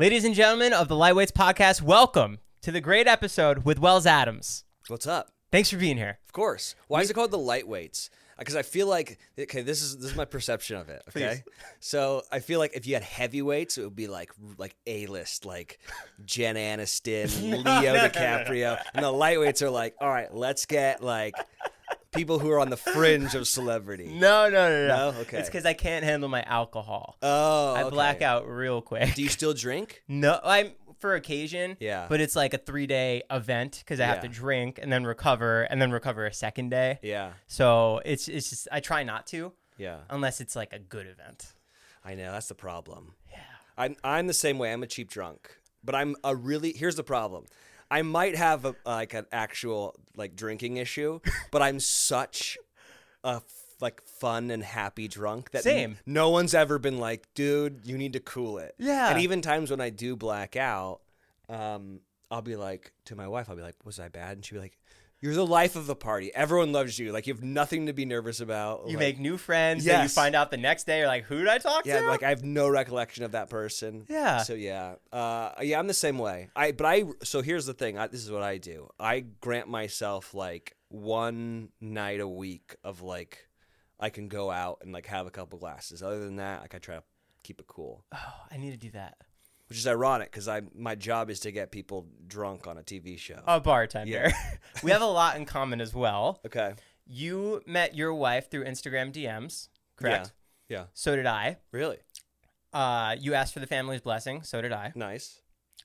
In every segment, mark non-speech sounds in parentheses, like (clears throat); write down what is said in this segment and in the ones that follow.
Ladies and gentlemen of the Lightweights podcast, welcome to the great episode with Wells Adams. What's up? Thanks for being here. Of course. Why is it called the lightweights? Uh, because I feel like okay, this is this is my perception of it. Okay, so I feel like if you had heavyweights, it would be like like A list, like Jen Aniston, (laughs) Leo DiCaprio, and the lightweights are like, all right, let's get like people who are on the fringe of celebrity. (laughs) No, no, no, no. No? Okay. It's because I can't handle my alcohol. Oh, I okay. black out real quick. Do you still drink? (laughs) No, I'm for occasion. Yeah. But it's like a three day event because I have to drink and then recover and then recover a second day. Yeah, So it's it's just I try not to yeah. unless it's like a good event. I know that's the problem. Yeah. I'm I'm the same way. I'm a cheap drunk, but I'm a really. Here's the problem. I might have a, like an actual like drinking issue, (laughs) but I'm such a f- like fun and happy drunk that Same. no one's ever been like, dude, you need to cool it. Yeah. And even times when I do black out, um, I'll be like to my wife, I'll be like, was I bad? And she'll be like. You're the life of the party. Everyone loves you. Like you have nothing to be nervous about. You Like, make new friends. Then you find out the next day. You're like, who did I talk yeah, to? Yeah, like I have no recollection of that person. Yeah. So yeah, uh, yeah, I'm the same way. I but I so here's the thing. I, this is what I do. I grant myself like one night a week of like I can go out and like have a couple glasses. Other than that, like I try to keep it cool. oh, I need to do that. Which is ironic because I my job is to get people drunk on a TV show. A bartender. Yeah. (laughs) we have a lot in common as well. okay. You met your wife through Instagram DMs, correct? Yeah. Yeah. So did I. Really Uh, you asked for the family's blessing. So did I. nice.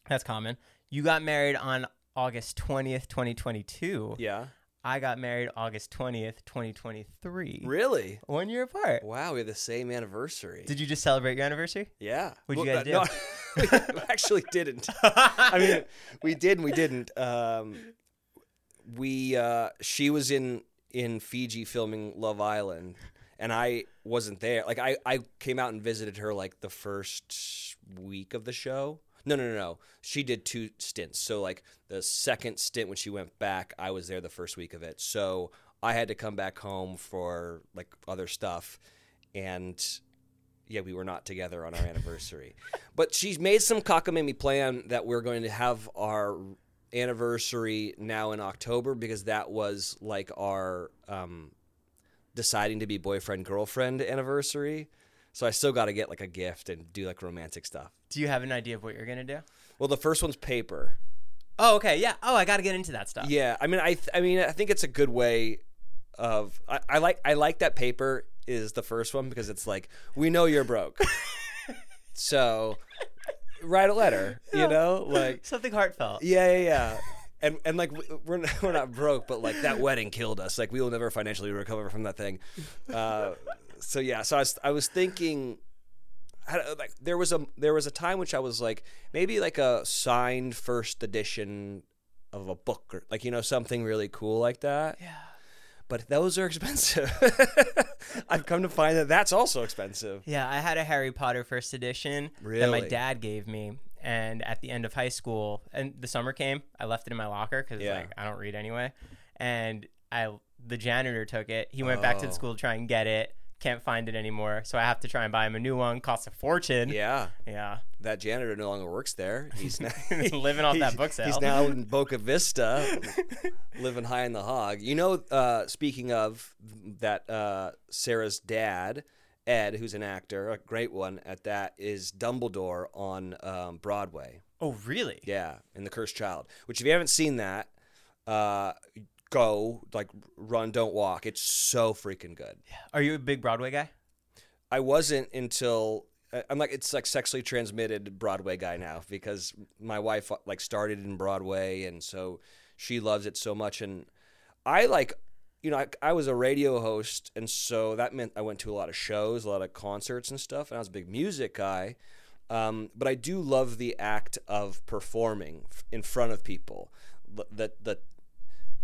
That's common. You got married on August 20th, 2022. Yeah. I got married August 20th, 2023. Really. One year apart. Wow, we have the same anniversary. Did you just celebrate your anniversary? Yeah. What'd you Well, guys no- no, (laughs) we actually didn't. (laughs) I mean, we did and we didn't. Um, we uh, she was in in Fiji filming Love Island, and I wasn't there. Like I I came out and visited her like the first week of the show. No, no, no, no. She did two stints. So like the second stint when she went back, I was there the first week of it. So I had to come back home for like other stuff, and yeah, we were not together on our anniversary. (laughs) But she's made some cockamamie plan that we're going to have our anniversary now in October because that was like our um, deciding to be boyfriend girlfriend anniversary. So I still got to get like a gift and do like romantic stuff. Do you have an idea of what you're to do? Well, the first one's paper. Oh, okay. Yeah. Oh, I got to get into that stuff. Yeah, I mean, I, th- I mean, I think it's a good way of. I, I like, I like that paper is the first one because it's like we know you're broke, (laughs) so write a letter. You know, like (laughs) Something heartfelt. yeah, yeah, yeah. And, and like we- we're not, (laughs) we're not broke, but like that wedding killed us. Like we will never financially recover from that thing. Uh, so yeah, so I was I was thinking, like there was a there was a time which I was like maybe like a signed first edition of a book or like you know something really cool like that. Yeah. But those are expensive. (laughs) I've come to find that that's also expensive. Yeah, I had a Harry Potter first edition that my dad gave me, and at the end of high school, and the summer came, I left it in my locker because Yeah. like I don't read anyway, and I the janitor took it. He went back to the Oh. school to try and get it. Can't find it anymore, so I have to try and buy him a new one. Costs a fortune. Yeah, Yeah. that janitor no longer works there. He's (laughs) now, Living off that (laughs) book sale. He's now in (laughs) Boca Vista, living high in the hog. You know, uh, speaking of that, uh, Sarah's dad, Ed, who's an actor, a great one at that, is Dumbledore on um, Broadway. Oh, really? Yeah, in The Cursed Child. Which, if you haven't seen that, uh, go like run, don't walk. It's so freaking good. Are you a big Broadway guy? I wasn't until I- I'm like it's like sexually transmitted Broadway guy now because my wife like started in Broadway and so she loves it so much and I like you know I, I was a radio host and so that meant I went to a lot of shows, a lot of concerts and stuff and I was a big music guy. Um, but I do love the act of performing in front of people. The the,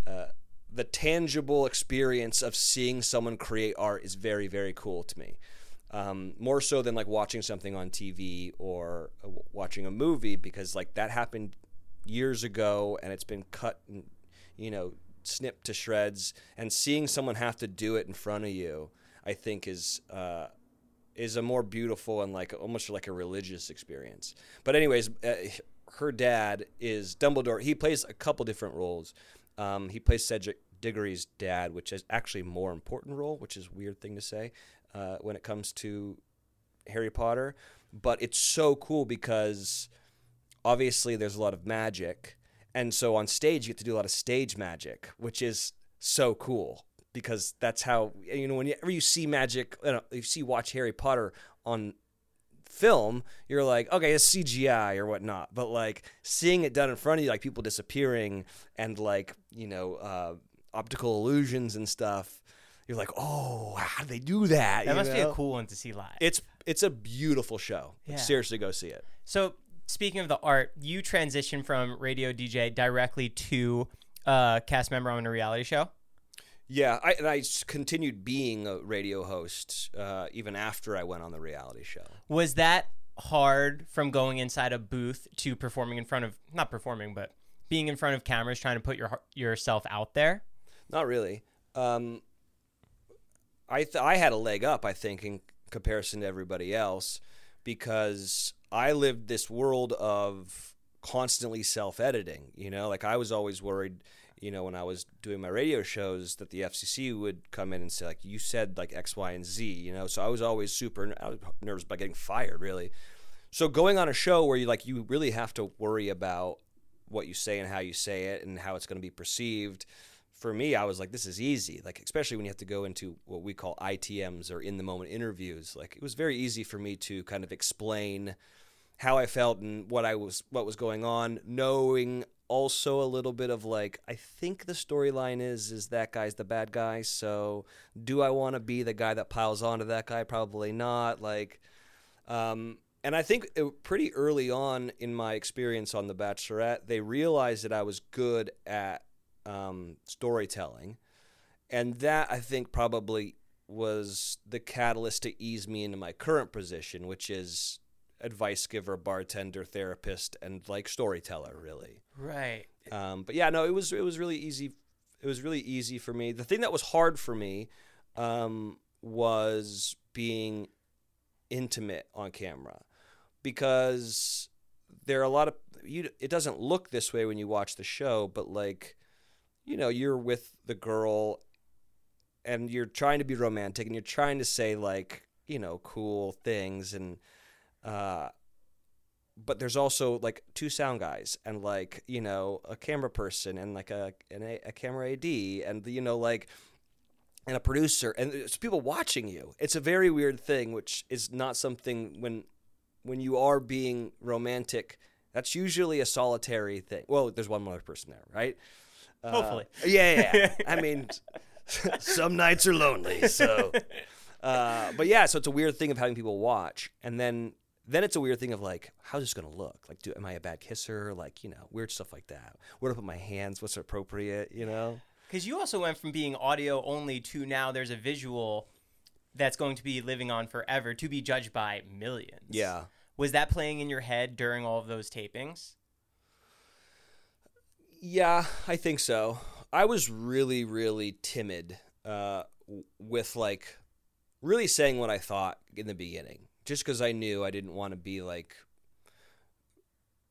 uh, the tangible experience of seeing someone create art is very very cool to me um, more so than like watching something on tv or uh, watching a movie because like that happened years ago and it's been cut and you know snipped to shreds and seeing someone have to do it in front of you i think is uh, is a more beautiful and like almost like a religious experience. But anyways, uh, her dad is Dumbledore. He plays a couple different roles. Um, he plays Cedric Diggory's dad, which is actually a more important role, which is weird thing to say uh, when it comes to Harry Potter. But it's so cool because obviously there's a lot of magic, and so on stage you get to do a lot of stage magic, which is so cool because that's how you know whenever you see magic, you, know, you see watch Harry Potter on film, you're like, okay, it's CGI or whatnot. But like seeing it done in front of you, like people disappearing and like you know uh, optical illusions and stuff, you're like, oh, how do they do that? That you must be a cool one to see live. It's it's a beautiful show. Yeah. Seriously, go see it. So speaking of the art, you transition from radio DJ directly to uh, cast member on a reality show. Yeah, I, and I continued being a radio host uh, even after I went on the reality show. Was that hard from going inside a booth to performing in front of not performing, but being in front of cameras, trying to put your yourself out there? Not really. Um, I th- I had a leg up, I think, in comparison to everybody else, because I lived this world of constantly self editing. You know, like I was always worried. You know, when I was doing my radio shows, that the FCC would come in and say, like, you said like X, Y, and Z. You know, so I was always super. I was nervous about getting fired, really. So going on a show where you like you really have to worry about what you say and how you say it and how it's going to be perceived for me, I was like, this is easy. Like, especially when you have to go into what we call ITMs or in the moment interviews. Like, it was very easy for me to kind of explain how I felt and what I was, what was going on, knowing also a little bit of like, I think the storyline is, is that guy's the bad guy. So, do I want to be the guy that piles onto that guy? Probably not. Like, um, and I think it, pretty early on in my experience on The Bachelorette, they realized that I was good at um, storytelling, and that I think probably was the catalyst to ease me into my current position, which is advice giver, bartender, therapist, and like storyteller, really. Right. Um, but yeah, no, it was it was really easy. It was really easy for me. The thing that was hard for me um, was being intimate on camera because there are a lot of you. It doesn't look this way when you watch the show, but like you know, you're with the girl and you're trying to be romantic and you're trying to say like you know cool things and uh but there's also like two sound guys and like you know a camera person and like a an a, a camera AD and you know like and a producer and it's people watching you. It's a very weird thing, which is not something when when you are being romantic. That's usually a solitary thing. Well, there's one more person there, right? Uh, Hopefully. (laughs) yeah, yeah. yeah. I mean, (laughs) some nights are lonely, so. Uh, but yeah, so it's a weird thing of having people watch, and then then it's a weird thing of like, how's this gonna look? Like, do am I a bad kisser? Like, you know, weird stuff like that. Where to put my hands? What's appropriate? You know? Because you also went from being audio only to now there's a visual that's going to be living on forever to be judged by millions. Yeah. Was that playing in your head during all of those tapings? Yeah, I think so. I was really, really timid uh, with like really saying what I thought in the beginning, just because I knew I didn't want to be like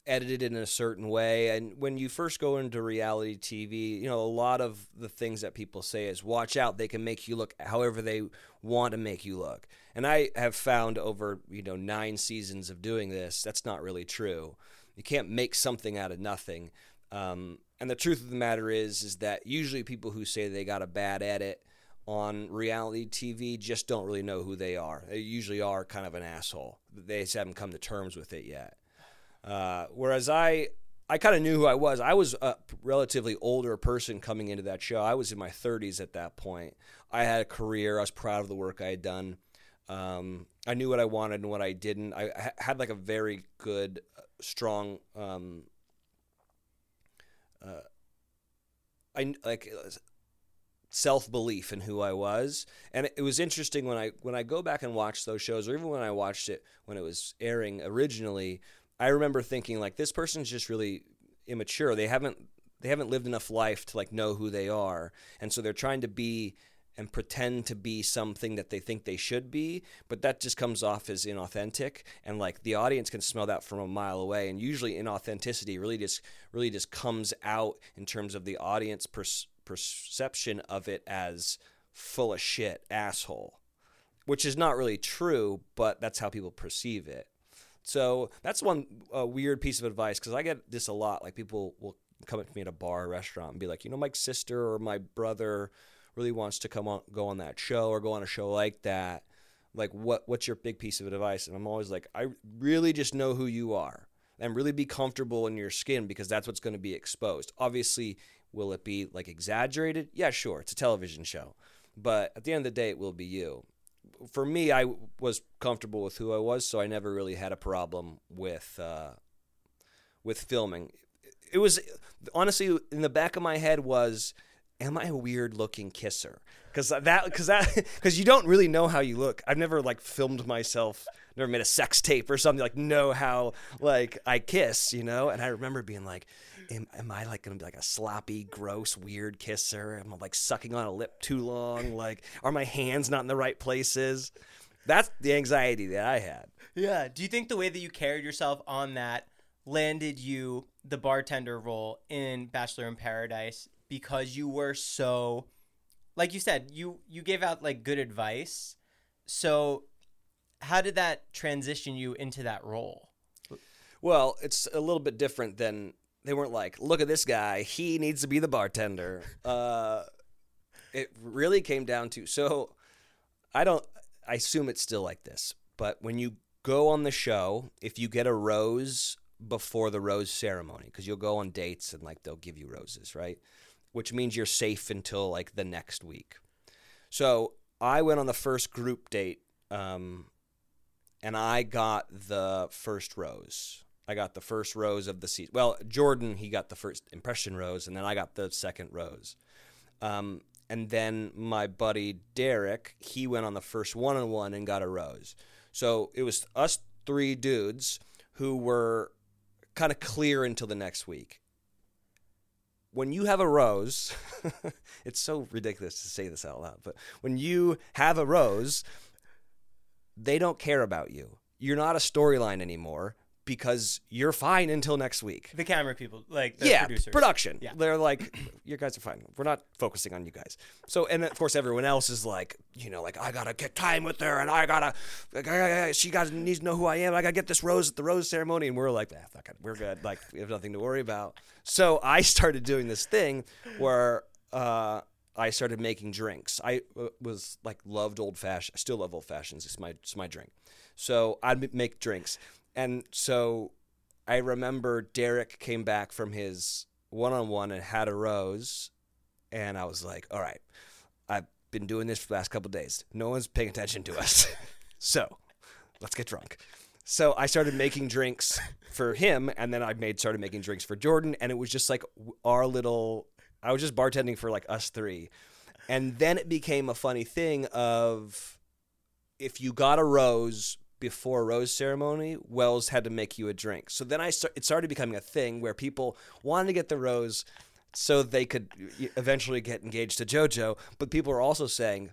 edited in a certain way. And when you first go into reality TV, you know, a lot of the things that people say is watch out, they can make you look however they want to make you look. And I have found over, you know, nine seasons of doing this, that's not really true. You can't make something out of nothing. Um, and the truth of the matter is, is that usually people who say they got a bad edit on reality TV just don't really know who they are. They usually are kind of an asshole. They just haven't come to terms with it yet. Uh, whereas I, I kind of knew who I was. I was a relatively older person coming into that show. I was in my 30s at that point. I had a career. I was proud of the work I had done. Um, I knew what I wanted and what I didn't. I ha- had like a very good, uh, strong. Um, uh, I like self belief in who I was, and it, was interesting when I when I go back and watch those shows, or even when I watched it when it was airing originally. I remember thinking like this person's just really immature. They haven't they haven't lived enough life to like know who they are, and so they're trying to be and pretend to be something that they think they should be, but that just comes off as inauthentic and like the audience can smell that from a mile away and usually inauthenticity really just really just comes out in terms of the audience per- perception of it as full of shit asshole, which is not really true, but that's how people perceive it. So that's one uh, weird piece of advice because I get this a lot. Like people will come up to me at a bar or restaurant and be like, you know, my sister or my brother really wants to come on, go on that show or go on a show like that. Like, what what's your big piece of advice? And I'm always like, I really just know who you are and really be comfortable in your skin because that's what's going to be exposed. Obviously, will it be like exaggerated? Yeah, sure. It's a television show. But at the end of the day, it will be you. For me, I was comfortable with who I was, so I never really had a problem with uh, with filming. It was honestly in the back of my head was am I a weird looking kisser? Because that, because that, because you don't really know how you look. I've never like filmed myself, never made a sex tape or something like know how like I kiss, you know. And I remember being like, am, am I like gonna be like a sloppy, gross, weird kisser? Am I like sucking on a lip too long? Like, are my hands not in the right places? That's the anxiety that I had. Yeah. Do you think the way that you carried yourself on that landed you the bartender role in Bachelor in Paradise because you were so like you said you you gave out like good advice. So how did that transition you into that role? Well it's a little bit different than they weren't like look at this guy he needs to be the bartender. (laughs) Uh, it really came down to so i don't i assume it's still like this but when you go on the show if you get a rose before the rose ceremony because you'll go on dates and like they'll give you roses right which means you're safe until like the next week. So I went on the first group date, um, and I got the first rose. I got the first rose of the season. Well, Jordan he got the first impression rose, and then I got the second rose. Um, and then my buddy Derek, he went on the first one on one and got a rose. So it was us three dudes who were kind of clear until the next week when you have a rose, (laughs) it's so ridiculous to say this out loud, but when you have a rose, they don't care about you. You're not a storyline anymore because you're fine until next week. The camera people, like the yeah, producers. production. Yeah. They're like, (clears throat) you guys are fine. We're not focusing on you guys. So, and of course, everyone else is like, you know, like I gotta get time with her, and I gotta, like, I, I, she got needs to know who I am. I gotta get this rose at the rose ceremony, and we're like, ah, fuck it, we're good. Like, we have nothing to worry about. So I (laughs) started doing this thing where. Uh, I started making drinks. I uh, was like loved old fashioned. I still love old fashions. It's my it's my drink. So I'd make drinks. And so I remember Derek came back from his one on one and had a rose. And I was like, all right, I've been doing this for the last couple days. No one's paying attention to us. (laughs) so let's get drunk. So I started making drinks for him, and then I made started making drinks for Jordan, and it was just like our little. I was just bartending for like us three, and then it became a funny thing of if you got a rose before a rose ceremony, Wells had to make you a drink. So then I start, it started becoming a thing where people wanted to get the rose so they could eventually get engaged to JoJo, but people were also saying,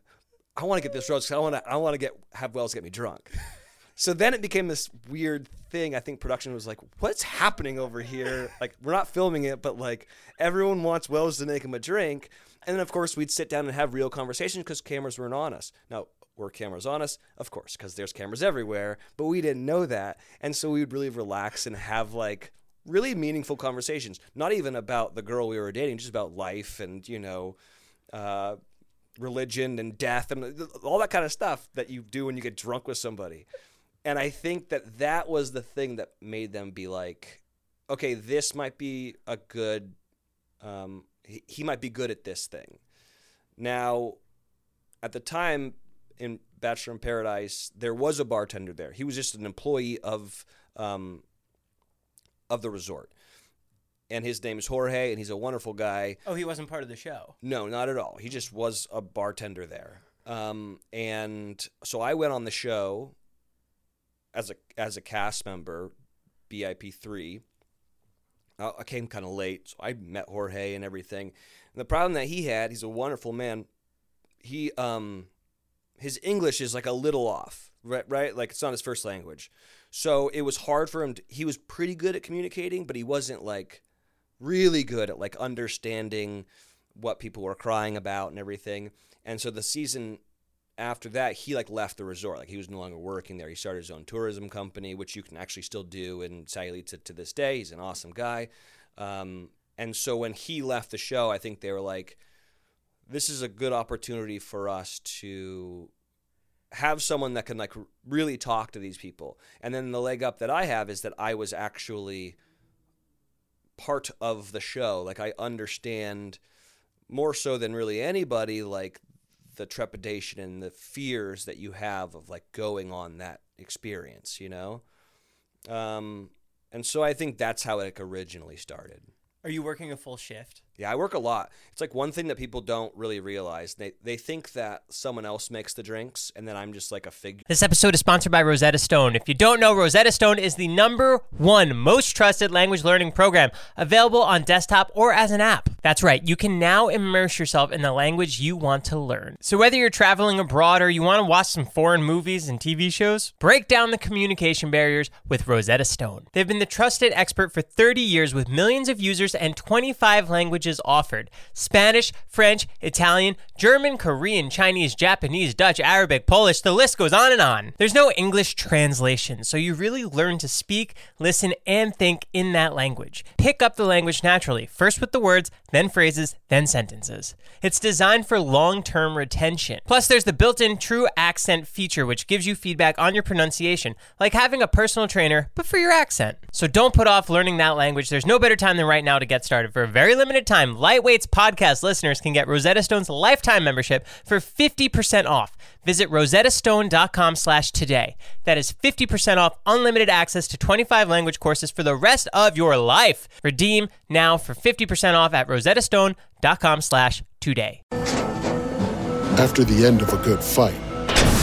"I want to get this rose because I want to I want to get have Wells get me drunk." (laughs) so then it became this weird thing. I think production was like, "What's happening over here? (laughs) Like we're not filming it, but like everyone wants Wells to make him a drink." And then of course we'd sit down and have real conversations because cameras weren't on us. Now were cameras on us? Of course, because there's cameras everywhere, but we didn't know that. And so we would really relax and have like really meaningful conversations, not even about the girl we were dating, just about life and, you know, uh, religion and death and all that kind of stuff that you do when you get drunk with somebody. And I think that that was the thing that made them be like, okay, this might be a good, um, he, he might be good at this thing. Now, at the time, in Bachelor in Paradise, there was a bartender there. He was just an employee of um, of the resort, and his name is Jorge, and he's a wonderful guy. Oh, he wasn't part of the show. No, not at all. He just was a bartender there. Um, and so I went on the show as a as a cast member, BIP three. I came kind of late, so I met Jorge and everything. And the problem that he had, he's a wonderful man, he um his English is like a little off, right? Right, like it's not his first language, so it was hard for him. To, he was pretty good at communicating, but he wasn't like really good at like understanding what people were crying about and everything. And so the season after that, he like left the resort. Like he was no longer working there. He started his own tourism company, which you can actually still do in Sayulita to this day. He's an awesome guy. Um, and so when he left the show, I think they were like, this is a good opportunity for us to have someone that can like really talk to these people. And then the leg up that I have is that I was actually part of the show. Like I understand more so than really anybody like the trepidation and the fears that you have of like going on that experience, you know? Um and so I think that's how it originally started. Are you working a full shift? Yeah, I work a lot. It's like one thing that people don't really realize. They they think that someone else makes the drinks and then I'm just like a figure. This episode is sponsored by Rosetta Stone. If you don't know, Rosetta Stone is the number one most trusted language learning program available on desktop or as an app. That's right, you can now immerse yourself in the language you want to learn. So whether you're traveling abroad or you want to watch some foreign movies and TV shows, break down the communication barriers with Rosetta Stone. They've been the trusted expert for 30 years with millions of users and 25 languages offered Spanish, French, Italian, German, Korean, Chinese, Japanese, Dutch, Arabic, Polish, the list goes on and on. There's no English translation, so you really learn to speak, listen, and think in that language. Pick up the language naturally, first with the words, then phrases, then sentences. It's designed for long term retention. Plus, there's the built in true accent feature, which gives you feedback on your pronunciation, like having a personal trainer, but for your accent. So don't put off learning that language. There's no better time than right now to get started. For a very limited time, Lightweight's podcast listeners can get Rosetta Stone's lifetime membership for 50% off. Visit rosettastone.com slash today. That is 50% off unlimited access to 25 language courses for the rest of your life. Redeem now for 50% off at rosettastone.com slash today. After the end of a good fight,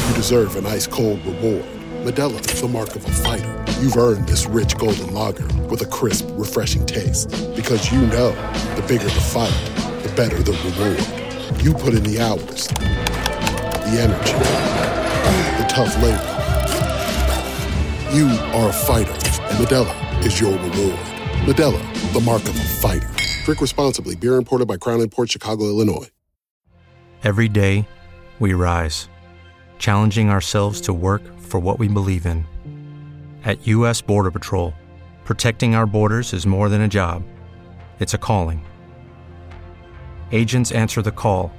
you deserve an ice-cold reward. Modelo is the mark of a fighter. You've earned this rich golden lager with a crisp, refreshing taste. Because you know, the bigger the fight, the better the reward. You put in the hours, the energy, the tough labor. You are a fighter, and Modelo is your reward. Modelo, the mark of a fighter. Drink responsibly. Beer imported by Crown Port Chicago, Illinois. Every day, we rise, challenging ourselves to work for what we believe in. At U.S. Border Patrol, protecting our borders is more than a job, it's a calling. Agents answer the call,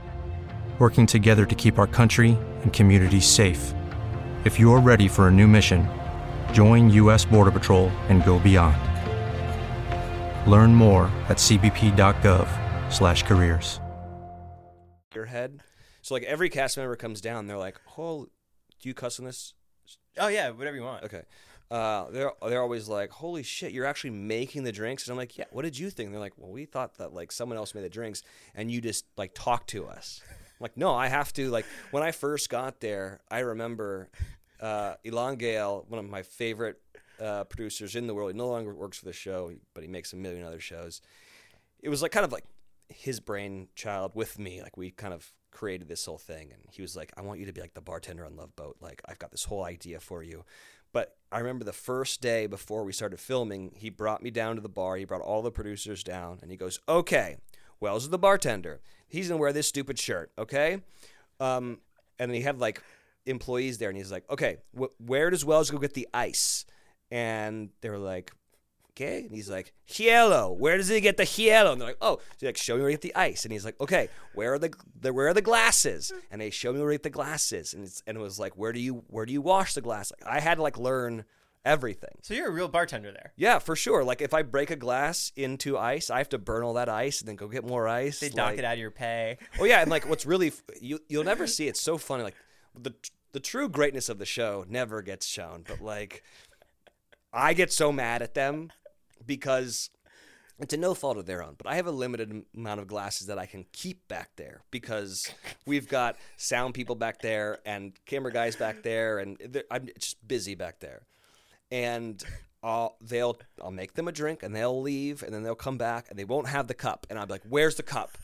working together to keep our country and communities safe. If you're ready for a new mission, join U.S. Border Patrol and go beyond. Learn more at cbp.gov/careers. Your head. So like every cast member comes down, they're like, "Oh, do you cuss on this?" Oh, yeah, whatever you want. Okay. Uh, they're they're always like, "Holy shit, you're actually making the drinks!" And I'm like, "Yeah, what did you think?" And they're like, "Well, we thought that like someone else made the drinks, and you just like talk to us." I'm like, no, I have to. Like when I first got there, I remember uh, Elan Gale, one of my favorite uh, producers in the world. He no longer works for the show, but he makes a million other shows. It was like kind of like his brainchild with me. Like we kind of created this whole thing, and he was like, "I want you to be like the bartender on Love Boat. Like I've got this whole idea for you." But I remember the first day before we started filming, he brought me down to the bar. He brought all the producers down, and he goes, "Okay, Wells is the bartender. He's gonna wear this stupid shirt, okay?" Um, and he had like employees there, and he's like, "Okay, wh- where does Wells go get the ice?" And they were like, "Okay," and he's like, "Hielo. Where does he get the hielo?" And they're like, "Oh," so he's like, "Show me where you get the ice." And he's like, "Okay, where are the, the where are the glasses?" And they show me where you get the glasses, and it's and it was like, "Where do you where do you wash the glass?" Like I had to like learn everything. So you're a real bartender there. Yeah, for sure. Like if I break a glass into ice, I have to burn all that ice and then go get more ice. They dock like- it out of your pay. Oh yeah, and like (laughs) what's really you you'll never see. It's so funny. Like the the true greatness of the show never gets shown, but like I get so mad at them because it's a no fault of their own. But I have a limited amount of glasses that I can keep back there because we've got sound people back there and camera guys back there, and I'm just busy back there. And I'll, they'll I'll make them a drink and they'll leave and then they'll come back and they won't have the cup and I'll be like, "Where's the cup?"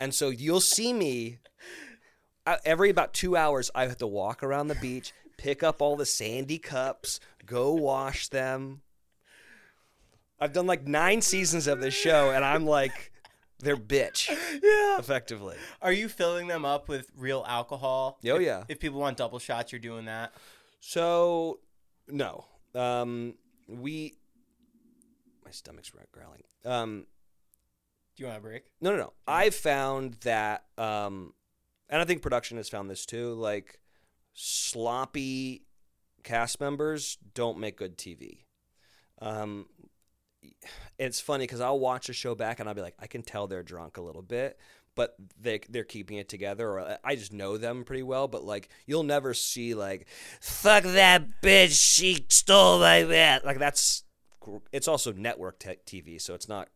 And so you'll see me uh, every about two hours, I have to walk around the beach, pick up all the sandy cups, go wash them. I've done like nine seasons of this show, and I'm like they're bitch, (laughs) Yeah. effectively. Are you filling them up with real alcohol? Oh, If- yeah. If people want double shots, you're doing that. So, no, um, we. My stomach's growling. Um, Do you want a break? No, no, no. I've found that, um, and I think production has found this too. Like sloppy cast members don't make good TV. Um, it's funny because I'll watch a show back and I'll be like, I can tell they're drunk a little bit, but they they're keeping it together, or I just know them pretty well. But like, you'll never see like, fuck that bitch, she stole my man. Like that's, it's also network TV, so it's not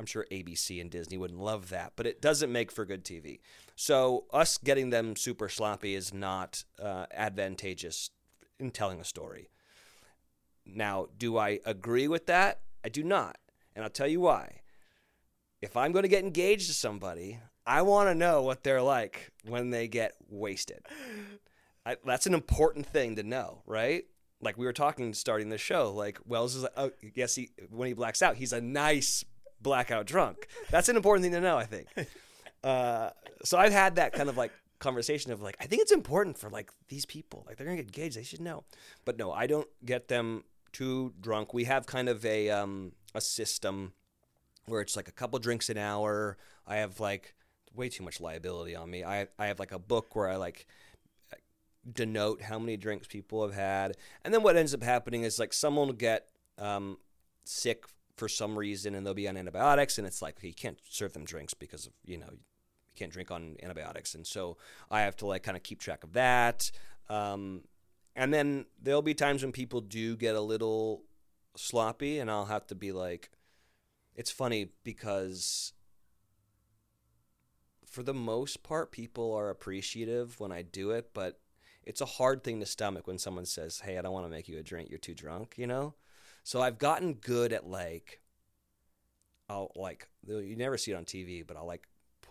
I'm sure ABC and Disney wouldn't love that, but it doesn't make for good TV. So us getting them super sloppy is not uh, advantageous in telling a story. Now, do I agree with that? I do not, and I'll tell you why. If I'm going to get engaged to somebody, I want to know what they're like when they get wasted. I, that's an important thing to know, right? Like we were talking starting the show, like Wells is, like, oh, yes, he when he blacks out, he's a nice blackout drunk. That's an important thing to know, I think. (laughs) Uh, so I've had that kind of like conversation of like, I think it's important for like these people, like they're gonna get engaged, they should know. But no, I don't get them too drunk. We have kind of a um, a system where it's like a couple drinks an hour. I have like way too much liability on me. I I have like a book where I like denote how many drinks people have had, and then what ends up happening is like someone will get um, sick for some reason and they'll be on antibiotics, and it's like you can't serve them drinks because of you know you can't drink on antibiotics, and so I have to like kind of keep track of that. Um, and then there'll be times when people do get a little sloppy, and I'll have to be like, it's funny because for the most part, people are appreciative when I do it, but it's a hard thing to stomach when someone says, "Hey, I don't want to make you a drink. You're too drunk," you know. So I've gotten good at like, I'll like you never see it on TV, but I'll like,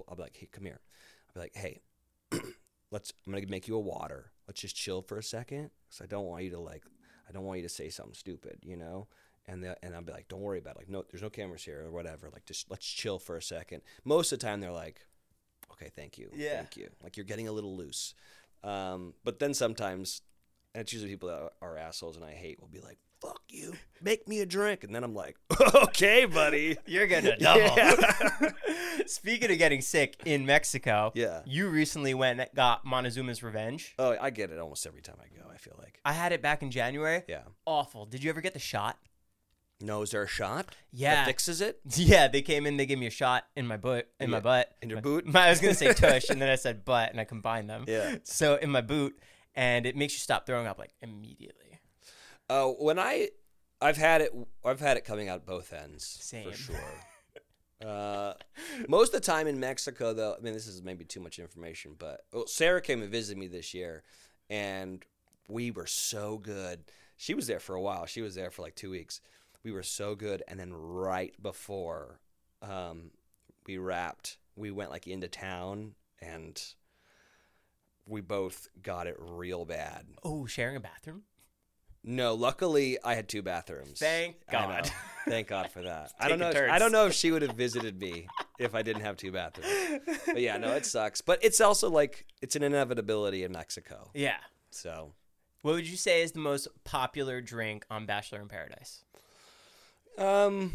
I'll be like, "Hey, come here." I'll be like, "Hey, (clears throat) let's. I'm gonna make you a water. Let's just chill for a second, because I don't want you to like, I don't want you to say something stupid, you know." And the, and I'll be like, "Don't worry about it. like, no, there's no cameras here or whatever. Like, just let's chill for a second. Most of the time, they're like, "Okay, thank you, Yeah. thank you." Like you're getting a little loose. Um, but then sometimes, and it's usually people that are, are assholes and I hate will be like, "Fuck you, make me a drink," and then I'm like, (laughs) "Okay, buddy." (laughs) You're gonna (laughs) double. Yeah. Speaking of getting sick in Mexico, Yeah. you recently went and got Montezuma's Revenge. Oh, I get it almost every time I go. I feel like, I had it back in January. yeah. Awful. Did you ever get the shot? No, is there a shot? Yeah. that fixes it. Yeah, they came in. They gave me a shot in my butt. In my butt. In your My- boot? My, I was gonna say tush, and then I said butt, and I combined them. Yeah. So in my boot, and it makes you stop throwing up like immediately. Uh, when I, I've had it. I've had it coming out both ends. Same. for sure. (laughs) Uh, most of the time in Mexico, though, I mean, this is maybe too much information, but well, Sarah came and visited me this year, and we were so good. She was there for a while. She was there for like two weeks. We were so good, and then right before um, we wrapped, we went like into town, and we both got it real bad. Oh, sharing a bathroom. No, luckily I had two bathrooms. Thank God. Thank God for that. (laughs) I don't know. If, I don't know if she would have visited me if I didn't have two bathrooms. But yeah, no, it sucks. But it's also like it's an inevitability in Mexico. Yeah. So What would you say is the most popular drink on Bachelor in Paradise? Um,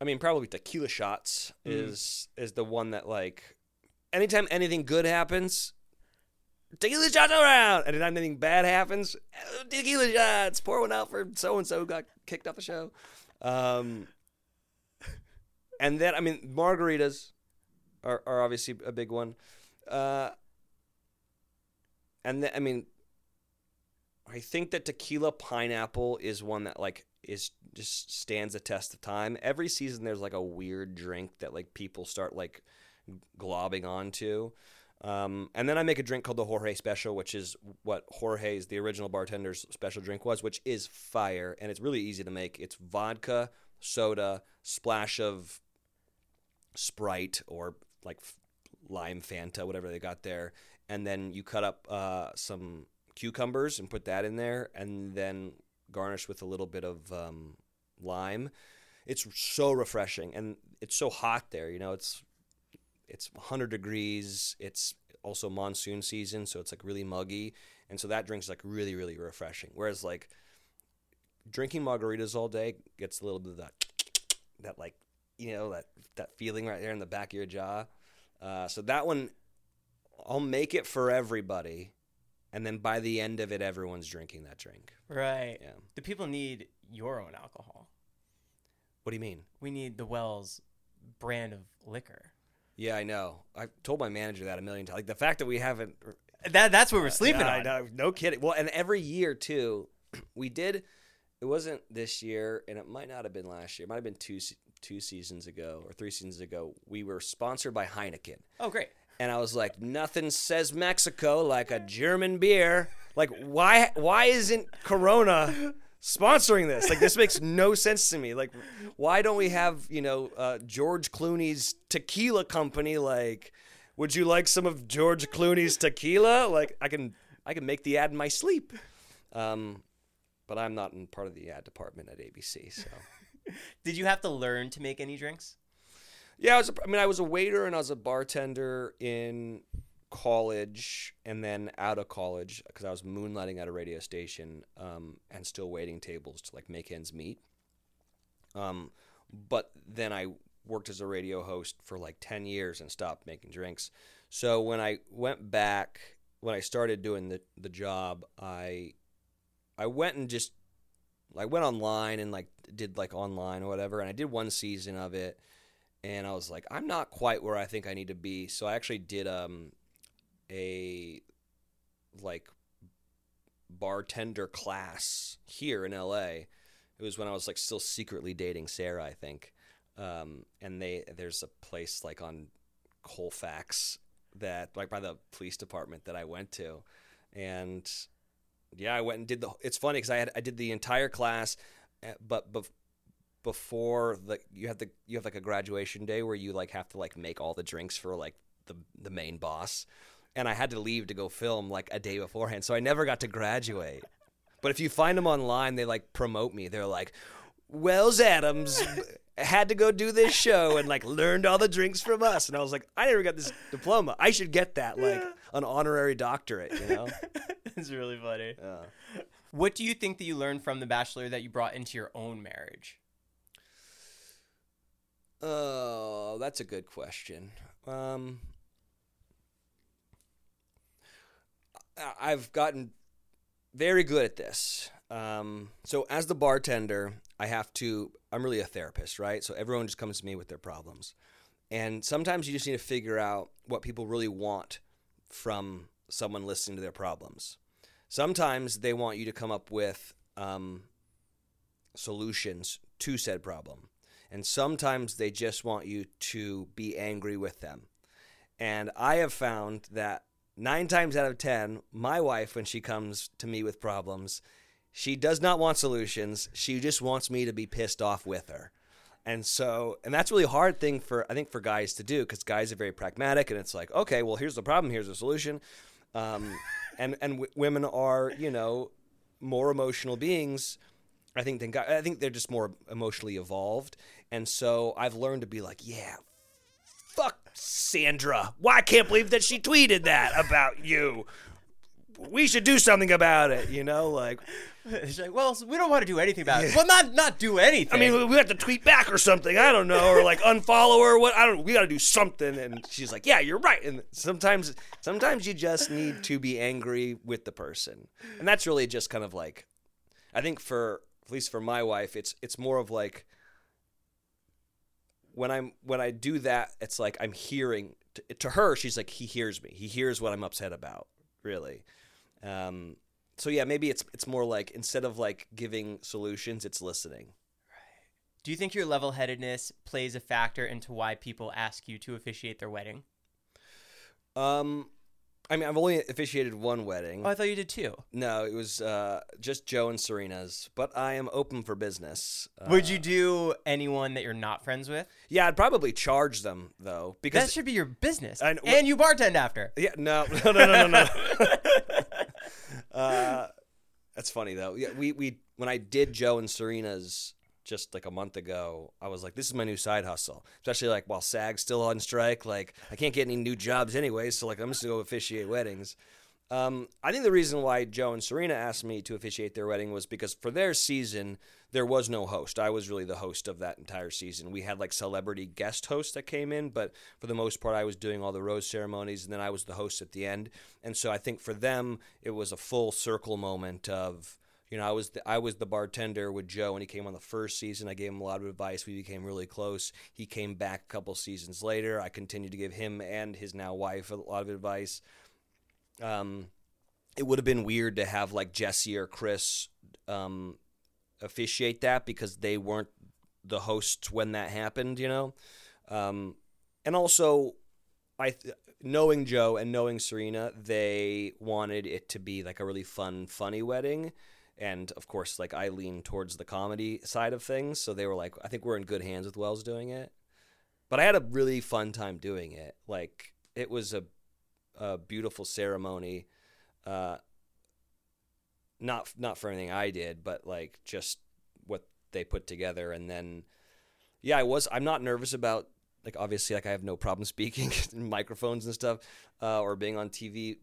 I mean, probably tequila shots is is the one that like, anytime anything good happens, tequila shots around. And anytime anything bad happens, uh, tequila shots. Pour one out for so and so got kicked off the show. Um, and then I mean, margaritas are are obviously a big one. Uh, and then I mean, I think that tequila pineapple is one that like is just stands the test of time. Every season there's like a weird drink that like people start like globbing onto. Um, and then I make a drink called the Jorge Special, which is what Jorge's, the original bartender's special drink was, which is fire. And it's really easy to make. It's vodka, soda, splash of Sprite or like lime Fanta, whatever they got there, and then you cut up uh, some cucumbers and put that in there, and then garnish with a little bit of um, lime. It's so refreshing, and it's so hot there. You know, it's it's 100 degrees. It's also monsoon season, so it's like really muggy, and so that drink's like really really refreshing. Whereas like drinking margaritas all day gets a little bit of that that like you know that that feeling right there in the back of your jaw. Uh, so that one, I'll make it for everybody, and then by the end of it, everyone's drinking that drink. Right. Yeah. The people need your own alcohol. What do you mean? We need the Wells brand of liquor. Yeah, I know. I told my manager that a million times. Like the fact that we haven't. That that's what we're uh, sleeping Yeah, on. I know. No kidding. Well, and every year too, (clears throat) we did. It wasn't this year, and it might not have been last year. It might have been two two seasons ago or three seasons ago. We were sponsored by Heineken. Oh, great. and I was like, nothing says Mexico like a German beer. Like, why why isn't Corona (laughs) sponsoring this? Like, this makes no sense to me. Like, why don't we have you know uh, George Clooney's tequila company? Like, would you like some of George Clooney's tequila? Like, I can I can make the ad in my sleep. Um, but I'm not in part of the ad department at ABC, so. (laughs) Did you have to learn to make any drinks? Yeah, I was. A, I mean, I was a waiter and I was a bartender in college, and then out of college because I was moonlighting at a radio station um, and still waiting tables to like make ends meet. Um, but then I worked as a radio host for like ten years and stopped making drinks. So when I went back, when I started doing the the job, I I went and just I went online and like did like online or whatever, and I did one season of it and I was like, I'm not quite where I think I need to be. So I actually did um a like bartender class here in LA. It was when I was like still secretly dating Sarah, I think. Um, and they there's a place like on Colfax that like by the police department that I went to, and yeah, I went and did the. It's funny because I had I did the entire class, eh, but bef- before the you have the you have like a graduation day where you like have to like make all the drinks for like the the main boss, and I had to leave to go film like a day beforehand, so I never got to graduate. But if you find them online, they like promote me. They're like, Wells Adams had to go do this show and like learned all the drinks from us, and I was like, I never got this diploma. I should get that like an honorary doctorate, you know? (laughs) it's really funny. Yeah. What do you think that you learned from The Bachelor that you brought into your own marriage? Oh, that's a good question. Um, I- I've gotten very good at this. Um, so as the bartender, I have to. I'm really a therapist, right? So everyone just comes to me with their problems, and sometimes you just need to figure out what people really want from someone listening to their problems. Sometimes they want you to come up with um, solutions to said problem. And sometimes they just want you to be angry with them. And I have found that nine times out of 10, my wife, when she comes to me with problems, she does not want solutions. She just wants me to be pissed off with her. And so, and that's a really hard thing for, I think, for guys to do because guys are very pragmatic and it's like, okay, well, here's the problem, here's the solution. Um, (laughs) and and w- women are, you know, more emotional beings. I think than guys. I think they're just more emotionally evolved, and so I've learned to be like, yeah, fuck Sandra. Why I can't believe that she tweeted that about you. We should do something about it, you know, like She's like, well, we don't want to do anything about it. Well, not not do anything. I mean, we have to tweet back or something. I don't know, or like unfollow her. What I don't. We got to do something. And she's like, "Yeah, you're right." And sometimes, sometimes you just need to be angry with the person, and that's really just kind of like, I think for at least for my wife, it's it's more of like when I'm when I do that, it's like I'm hearing to, to her. She's like, he hears me. He hears what I'm upset about. Really. Um, so yeah, maybe it's it's more like instead of like giving solutions, it's listening. do you think your level-headedness plays a factor into why people ask you to officiate their wedding? Um, I mean, I've only officiated one wedding. Oh, I thought you did too. No, it was uh, just Joe and Serena's. But I am open for business. Uh, Would you do anyone that you're not friends with? Yeah, I'd probably charge them though because That should be your business. I know- and you bartend after. Yeah, no, (laughs) no, no, no, no. no. (laughs) uh, that's funny though. Yeah, we we when I did Joe and Serena's just like a month ago, I was like, this is my new side hustle. Especially like while SAG's still on strike, like I can't get any new jobs anyway, so like I'm just gonna go officiate weddings. Um, I think the reason why Joe and Serena asked me to officiate their wedding was because for their season there was no host. I was really the host of that entire season. We had like celebrity guest hosts that came in, but for the most part, I was doing all the rose ceremonies, and then I was the host at the end. And so I think for them, it was a full circle moment of you know, I was the, I was the bartender with Joe when he came on the first season. I gave him a lot of advice. We became really close. He came back a couple seasons later. I continued to give him and his now wife a lot of advice. Um, it would have been weird to have like Jesse or Chris um, officiate that because they weren't the hosts when that happened, you know. Um, and also, I th- knowing Joe and knowing Serena, they wanted it to be like a really fun, funny wedding. And of course, like I lean towards the comedy side of things, so they were like, I think we're in good hands with Wells doing it. But I had a really fun time doing it. Like it was a, a beautiful ceremony. Uh, not not for anything I did, but like just what they put together. And then, yeah, I was. I'm not nervous about like obviously like I have no problem (laughs) speaking in microphones and stuff uh, or being on TV.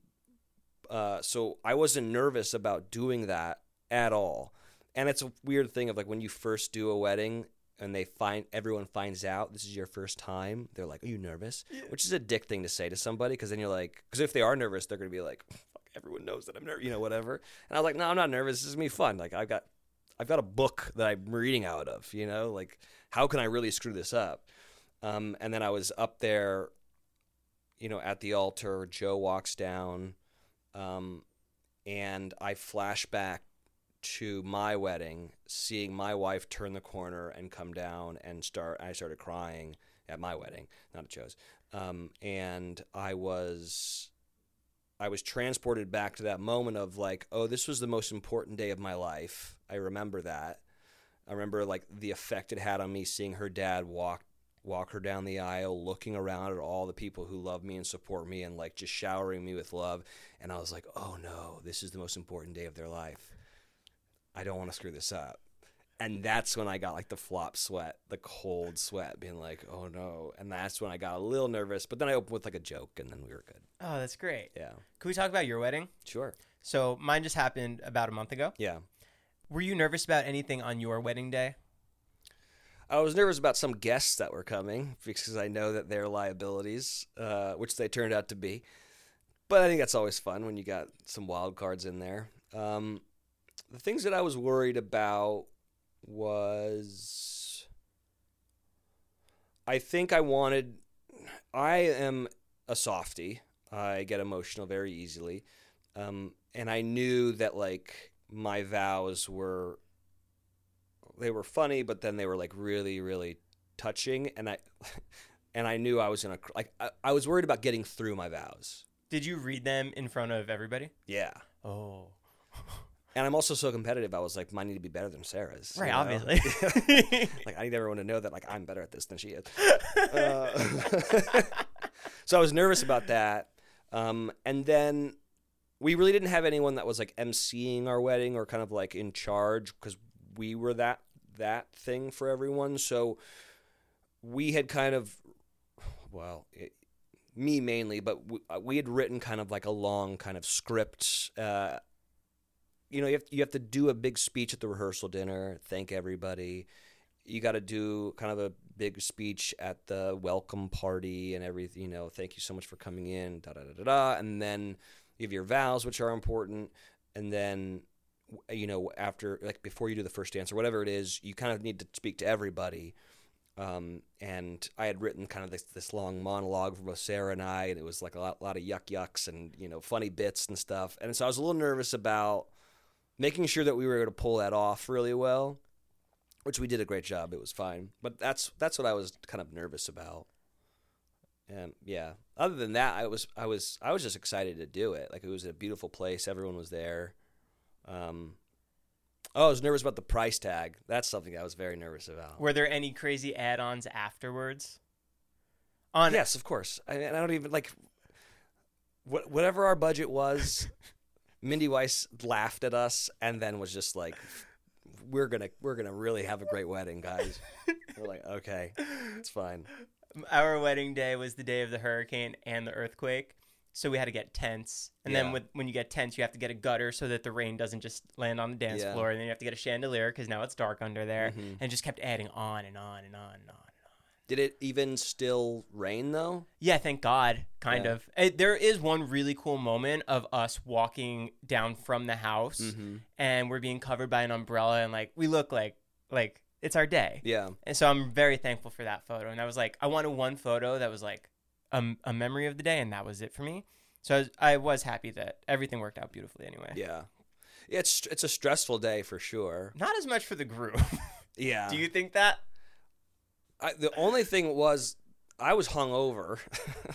Uh, so I wasn't nervous about doing that at all. And it's a weird thing of like when you first do a wedding and they find everyone finds out this is your first time, they're like, "Are you nervous?" Which is a dick thing to say to somebody because then you're like, because if they are nervous, they're gonna be like, "Fuck, everyone knows that I'm nervous," you know, whatever. And I was like, "No, I'm not nervous. This is me fun. Like I've got, I've got a book that I'm reading out of. You know, like how can I really screw this up?" Um, and then I was up there, you know, at the altar. Joe walks down, um, and I flash back to my wedding, seeing my wife turn the corner and come down and start. I started crying at my wedding, not at Joe's, um, and I was. I was transported back to that moment of like, oh, this was the most important day of my life. I remember that. I remember like the effect it had on me seeing her dad walk walk her down the aisle, looking around at all the people who love me and support me and like just showering me with love. And I was like, oh no, this is the most important day of their life. I don't want to screw this up. And that's when I got like the flop sweat, the cold sweat, being like, oh no. And that's when I got a little nervous. But then I opened with like a joke and then we were good. Oh, that's great. Yeah. Can we talk about your wedding? Sure. So mine just happened about a month ago. Yeah. Were you nervous about anything on your wedding day? I was nervous about some guests that were coming because I know that they're liabilities, uh, which they turned out to be. But I think that's always fun when you got some wild cards in there. Um, the things that I was worried about was I think I wanted. I am a softie. I get emotional very easily, um, and I knew that like my vows were they were funny, but then they were like really, really touching, and I (laughs) and I knew I was gonna like I, I was worried about getting through my vows. Did you read them in front of everybody? Yeah, Oh, (laughs) and I'm also so competitive. I was like, mine need to be better than Sarah's. right, know? obviously. (laughs) (laughs) like I need everyone to know that like I'm better at this than she is. Uh, (laughs) so I was nervous about that, um, and then we really didn't have anyone that was like emceeing our wedding or kind of like in charge because we were that that thing for everyone. So we had kind of, well, it, me mainly, but we, uh, we had written kind of like a long kind of script. Uh, you know, you have, you have to do a big speech at the rehearsal dinner, thank everybody. You got to do kind of a big speech at the welcome party and everything. You know, thank you so much for coming in, da da da da da. And then you have your vows, which are important. And then you know, after like before you do the first dance or whatever it is, you kind of need to speak to everybody. Um, and I had written kind of this, this long monologue for both Sarah and I, and it was like a lot, lot of yuck yucks and you know funny bits and stuff. And so I was a little nervous about making sure that we were able to pull that off really well, which we did a great job. It was fine, but that's that's what I was kind of nervous about. Um, yeah. Other than that, I was I was I was just excited to do it. Like it was a beautiful place. Everyone was there. Um, oh, I was nervous about the price tag. That's something I was very nervous about. Were there any crazy add-ons afterwards? On yes, of course. I, and I don't even like what, whatever our budget was. (laughs) Mindy Weiss laughed at us and then was just like, "We're gonna we're gonna really have a great wedding, guys." (laughs) we're like, "Okay, it's fine." our wedding day was the day of the hurricane and the earthquake. So we had to get tents, and Yeah. then with, when you get tents, you have to get a gutter so that the rain doesn't just land on the dance Yeah. floor, and then you have to get a chandelier because now it's dark under there, Mhm. and just kept adding on and on and on and on. Did it even still rain though? Yeah, thank God, kind Yeah. of. Uh, there is one really cool moment of us walking down from the house, Mm-hmm. and we're being covered by an umbrella, and like we look like like it's our day. Yeah. And so I'm very thankful for that photo. And I was like, I wanted one photo that was like a, a memory of the day, and that was it for me. So I was, I was happy that everything worked out beautifully anyway. Yeah. It's it's a stressful day for sure. Not as much for the group. (laughs) Yeah. Do you think that? I, the only thing was I was hungover,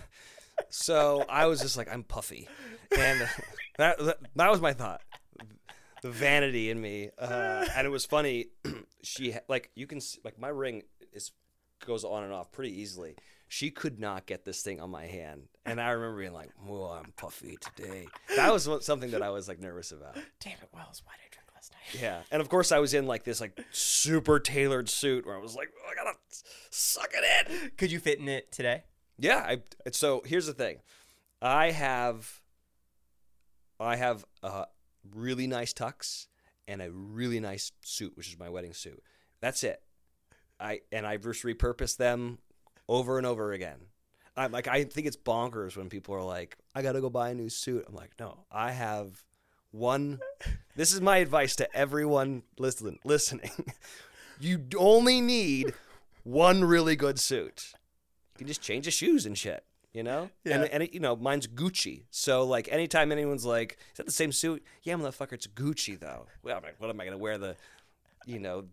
(laughs) so I was just like I'm puffy, and (laughs) that that, was my thought. The vanity in me, uh, and it was funny. (clears throat) she like you can see, like my ring is goes on and off pretty easily. She could not get this thing on my hand, and I remember being like, "Oh, I'm puffy today." That was something that I was like nervous about. Damn it, Wells, why did last night? (laughs) Yeah, and of course I was in like this like super tailored suit where I was like, "Oh, I gotta suck it in. Could you fit in it today? Yeah, I so here's the thing. I have I have a really nice tux and a really nice suit, which is my wedding suit. That's it. I and I've just repurposed them over and over again. I'm like I think it's bonkers when people are like, I gotta go buy a new suit. I'm like, no, I have one this is my advice to everyone listen, listening. (laughs) you only need one really good suit. You can just change the shoes and shit, you know? And, Yeah. and it, you know, mine's Gucci. So, like, anytime anyone's like, is that the same suit? Yeah, motherfucker, it's Gucci, though. Well, like, what am I going to wear? The, you know,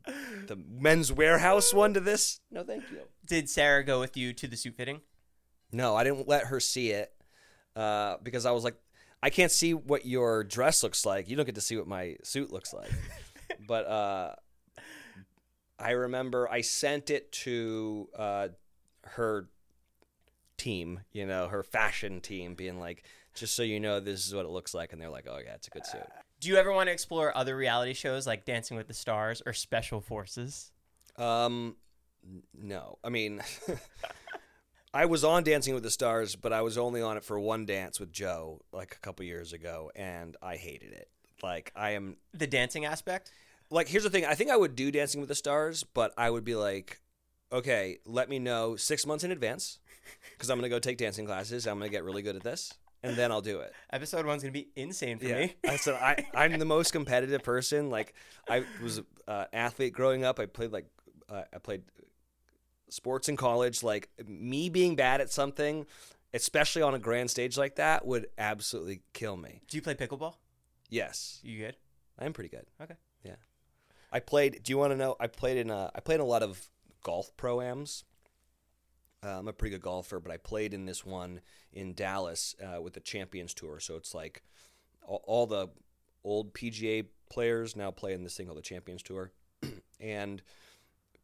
the Men's Wearhouse one to this? No, thank you. Did Sarah go with you to the suit fitting? No, I didn't let her see it uh, because I was like, I can't see what your dress looks like. You don't get to see what my suit looks like. (laughs) but uh, I remember I sent it to uh, her team, you know, her fashion team, being like, just so you know, this is what it looks like. And they're like, oh, yeah, it's a good suit. Do you ever want to explore other reality shows like Dancing with the Stars or Special Forces? Um, no, I mean, (laughs) I was on Dancing with the Stars, but I was only on it for one dance with Joe like a couple years ago, and I hated it. Like I am The dancing aspect? like here's the thing. I think I would do Dancing with the Stars, but I would be like, okay, let me know six months in advance because I'm gonna go take dancing classes. I'm gonna get really good at this, and then I'll do it. Episode one's going to be insane for Yeah, me. I said I I'm the most competitive person. Like I was an uh, athlete growing up. I played like uh, I played sports in college. Like me being bad at something, especially on a grand stage like that, would absolutely kill me. Do you play pickleball? Yes, You good? I'm pretty good. Okay. Yeah, I played. Do you want to know? I played in a. I played in a lot of golf proams. Uh, I'm a pretty good golfer, but I played in this one in Dallas uh, with the Champions Tour. So it's like all, all the old PGA players now play in this thing called the Champions Tour, (clears throat) and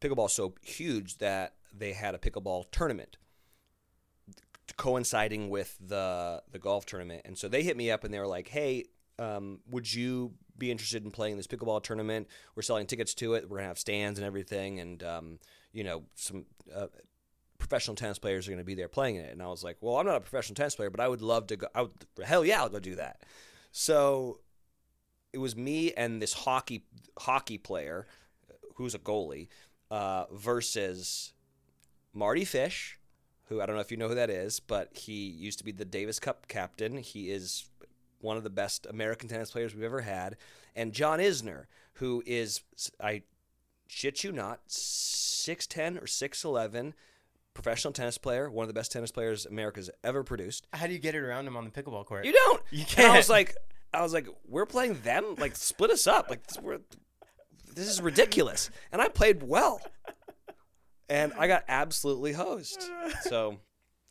pickleball's so huge that they had a pickleball tournament coinciding with the the golf tournament. And so they hit me up and they were like, "Hey, um, would you be interested in playing this pickleball tournament? We're selling tickets to it. We're gonna have stands and everything, and um, you know some." Uh, Professional tennis players are going to be there playing it, and I was like, "Well, I'm not a professional tennis player, but I would love to go. I would, hell yeah, I'll go do that." So it was me and this hockey hockey player, who's a goalie, uh, versus Mardy Fish, who I don't know if you know who that is, but he used to be the Davis Cup captain. He is one of the best American tennis players we've ever had, and John Isner, who is I shit you not, six ten or six eleven, professional tennis player, one of the best tennis players America's ever produced. How do you get it around him on the pickleball court? You don't. You And I was can't. like, I was like, we're playing them. Like, split us up. Like, we're, this is ridiculous. And I played well, and I got absolutely hosed. So,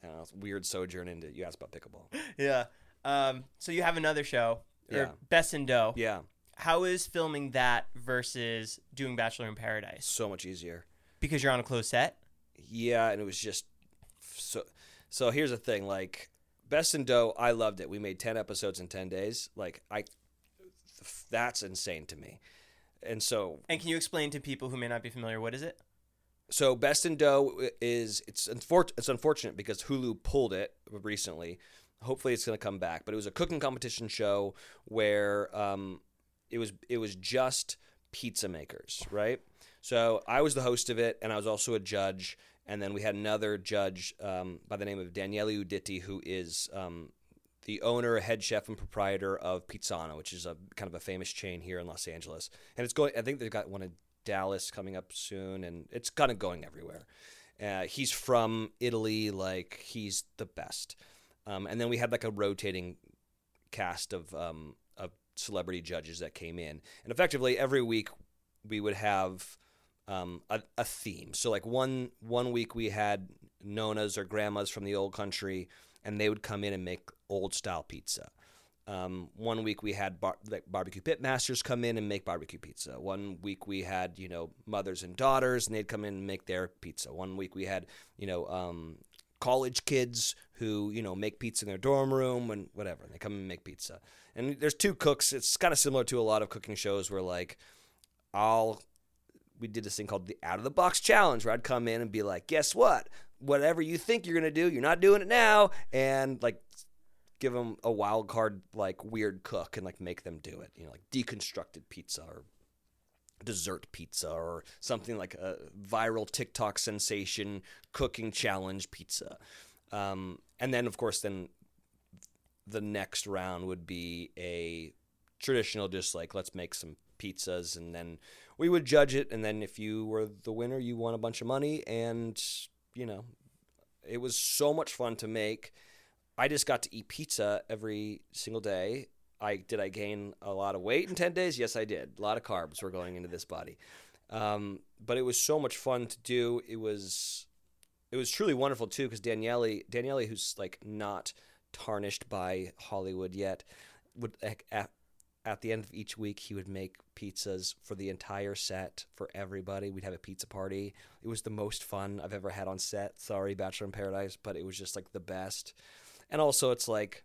I know, weird sojourn into. You asked about pickleball. Yeah. Um, so you have another show, or Yeah. Best in Dough. Yeah, How is filming that versus doing Bachelor in Paradise? so much easier. Because you're on a closed set. Yeah, and it was just so. So here's the thing, like Best in Dough, I loved it. We made ten episodes in ten days. Like I, that's insane to me. And so, And can you explain to people who may not be familiar what is it? so Best in Dough is it's unfor- it's unfortunate because Hulu pulled it recently. Hopefully, it's going to come back. But it was a cooking competition show where um, it was it was just pizza makers, right? So I was the host of it, and I was also a judge. And then we had another judge um, by the name of Daniele Uditi, who is um, the owner, head chef, and proprietor of Pizzana, which is a kind of a famous chain here in Los Angeles. And it's going. I think they've got one in Dallas coming up soon, and it's kind of going everywhere. Uh, he's from Italy, like he's the best. Um, and then we had like a rotating cast of um, of celebrity judges that came in, and effectively every week we would have um, a, a theme. So like one one week we had nonas or grandmas from the old country, and they would come in and make old style pizza. Um, one week we had bar- like barbecue pit masters come in and make barbecue pizza. One week we had you know mothers and daughters, and they'd come in and make their pizza. One week we had you know um, college kids who you know make pizza in their dorm room and whatever. And they come and make pizza. And there's two cooks. It's kind of similar to a lot of cooking shows where like I'll we did this thing called the out of the box challenge where I'd come in and be like, guess what? Whatever you think you're gonna do, you're not doing it now, and like give them a wild card like weird cook and like make them do it. You know, like deconstructed pizza or dessert pizza or something like a viral TikTok sensation cooking challenge pizza. Um, and then of course then the next round would be a traditional just like let's make some pizzas and then we would judge it and then if you were the winner you won a bunch of money and you know it was so much fun to make. I just got to eat pizza every single day. I did i gain a lot of weight in 10 days? Yes i did. A lot of carbs were going into this body. Um, but it was so much fun to do. It was it was truly wonderful too because daniele daniele who's like not tarnished by hollywood yet would at, the end of each week he would make pizzas for the entire set for everybody. We'd have a pizza party. It was the most fun i've ever had on set. Sorry bachelor in paradise but it was just like the best. And also it's like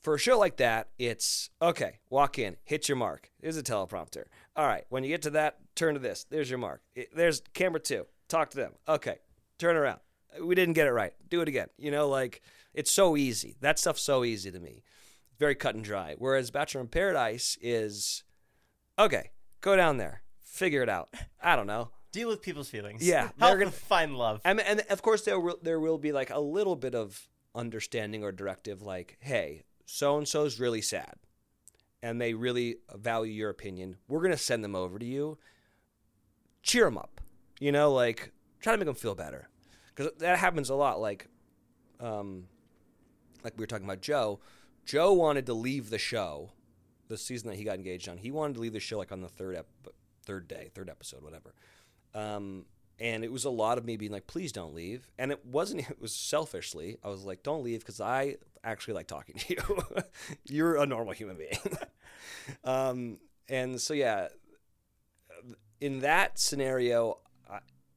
for a show like that it's okay walk in hit your mark. Here's a teleprompter. All right when you get to that turn to this. There's your mark. There's camera two. Talk to them. Okay turn around. We didn't get it right. Do it again. You know like it's so easy. That stuff's so easy to me very cut and dry. Whereas Bachelor in Paradise is okay, go down there, figure it out. I don't know. Deal with people's feelings. Yeah, (laughs) they're gonna- find love. And, and of course there will there will be like a little bit of understanding or directive, like, hey, so and so's really sad, and they really value your opinion. We're gonna send them over to you. Cheer them up, you know, like try to make them feel better, because that happens a lot. Like, um, like we were talking about Joe. Joe wanted to leave the show, the season that he got engaged on. He wanted to leave the show like on the third ep- third day, third episode, whatever. Um, and it was a lot of me being like, "Please don't leave." And it wasn't. (laughs) It was selfishly. I was like, "Don't leave," because I actually like talking to you. (laughs) You're a normal human being. (laughs) um, and so yeah, in that scenario,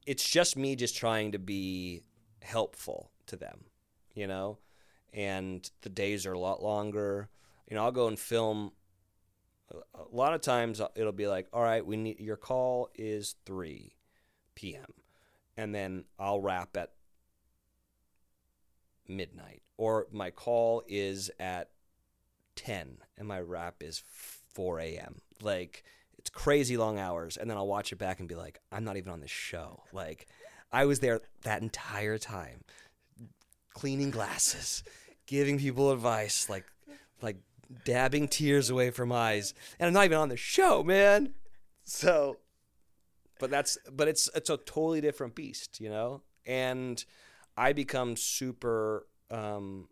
it's just me just trying to be helpful to them, you know. And the days are a lot longer. You know, I'll go and film. A lot of times uh, it'll be like, "All right, we need your call is three p.m." and then I'll wrap at midnight. Or my call is at 10 and my wrap is 4 a.m. Like, it's crazy long hours. And then I'll watch it back and be like, I'm not even on this show. Like, I was there that entire time, cleaning glasses, giving people advice, like, like dabbing tears away from eyes. And I'm not even on the show, man. So but that's but it's it's a totally different beast you know and i become super um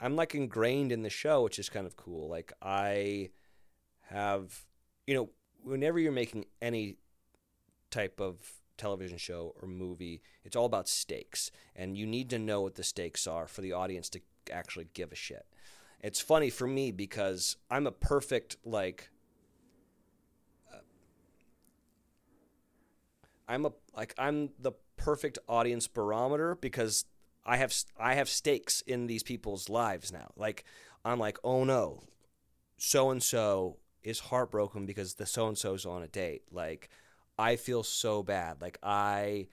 i'm like ingrained in the show which is kind of cool like i have you know whenever you're making any type of television show or movie, it's all about stakes, and you need to know what the stakes are for the audience to actually give a shit. It's funny for me because I'm a perfect like. uh, I'm a like I'm the perfect audience barometer because I have I have stakes in these people's lives now. Like I'm like, oh no, so and so is heartbroken because the so and so's on a date. Like I feel so bad. Like I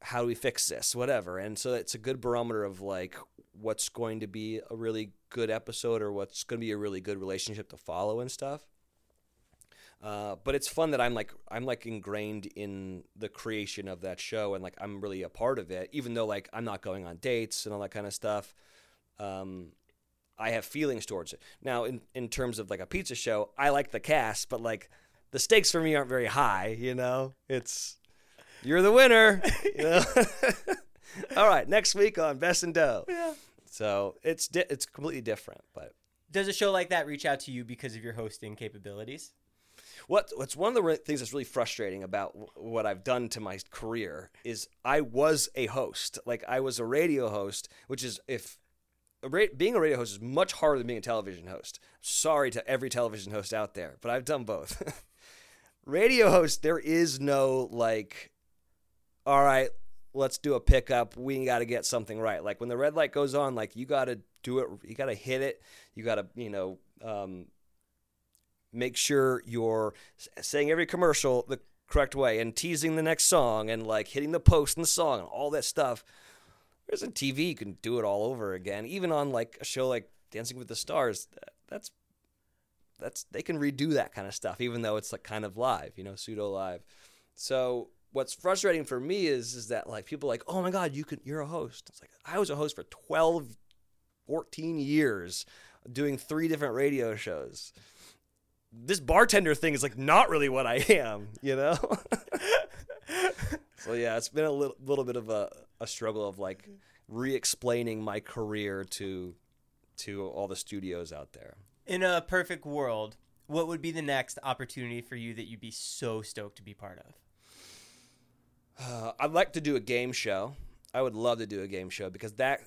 how do we fix this? Whatever. And so it's a good barometer of like what's going to be a really good episode or what's going to be a really good relationship to follow and stuff. Uh, but it's fun that I'm like I'm like ingrained in the creation of that show and like I'm really a part of it, even though like I'm not going on dates and all that kind of stuff. Um, I have feelings towards it. Now, in in terms of like a pizza show, I like the cast, but like the stakes for me aren't very high. You know, it's you're the winner. You (laughs) know? (laughs) all right, next week on Best in Dough. Yeah. So it's di- it's completely different, but. Does a show like that reach out to you because of your hosting capabilities? What what's one of the re- things that's really frustrating about w- what I've done to my career is I was a host, like I was a radio host, which is if a ra- being a radio host is much harder than being a television host. Sorry to every television host out there, but I've done both. (laughs) radio host, there is no like, all right, let's do a pickup. We got to get something right. Like when the red light goes on, like you got to do it. You got to hit it. You got to you know. Um, make sure you're saying every commercial the correct way and teasing the next song and like hitting the post in the song and all that stuff. Whereas in TV, you can do it all over again. Even on like a show like Dancing with the Stars, that's that's they can redo that kind of stuff, even though it's like kind of live, you know, pseudo live. So what's frustrating for me is is that like people are like, oh my god, you can you're a host. It's like I was a host for 12, 14 years, doing three different radio shows this bartender thing is like not really what I am, you know? (laughs) so yeah, it's been a little, little bit of a, a struggle of like mm-hmm. re-explaining my career to to all the studios out there. In a perfect world, what would be the next opportunity for you that you'd be so stoked to be part of? Uh, I'd like to do a game show. I would love to do a game show because that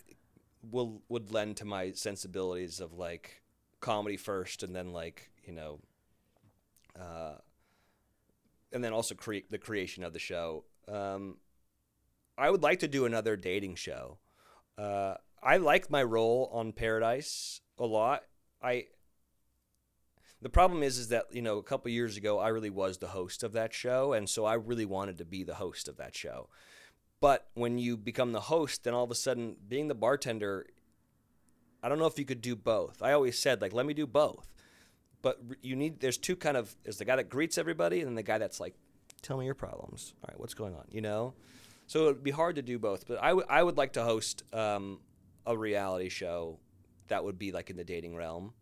will would lend to my sensibilities of like comedy first and then like, you know, uh, and then also create the creation of the show. Um, I would like to do another dating show. Uh, I like my role on Paradise a lot. I the problem is is that you know a couple years ago I really was the host of that show, and so I really wanted to be the host of that show. But when you become the host, then all of a sudden being the bartender, I don't know if you could do both. I always said like let me do both. But you need there's two kind of there's the guy that greets everybody and then the guy that's like tell me your problems. All right what's going on? You know? So it would be hard to do both but I, w- I would like to host um, a reality show that would be like in the dating realm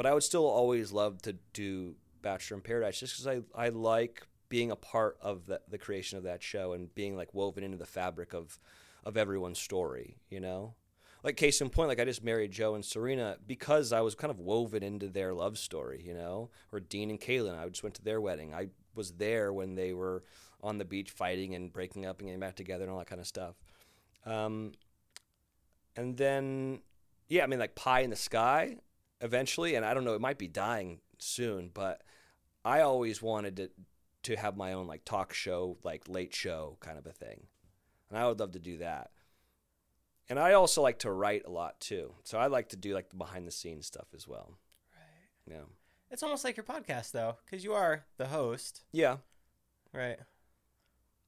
but i would still always love to do bachelor in paradise just because I, I like being a part of the, the creation of that show and being like woven into the fabric of of everyone's story you know like case in point, like I just married Joe and Serena because I was kind of woven into their love story, you know. Or Dean and Caelynn, I just went to their wedding. I was there when they were on the beach fighting and breaking up and getting back together and all that kind of stuff. Um, and then, yeah, I mean, like Pie in the Sky, eventually, and I don't know, it might be dying soon, but I always wanted to to have my own like talk show, like late show kind of a thing, and I would love to do that. And I also like to write a lot too. So I like to do like the behind the scenes stuff as well. Right. Yeah. It's almost like your podcast though, because you are the host, Yeah. right?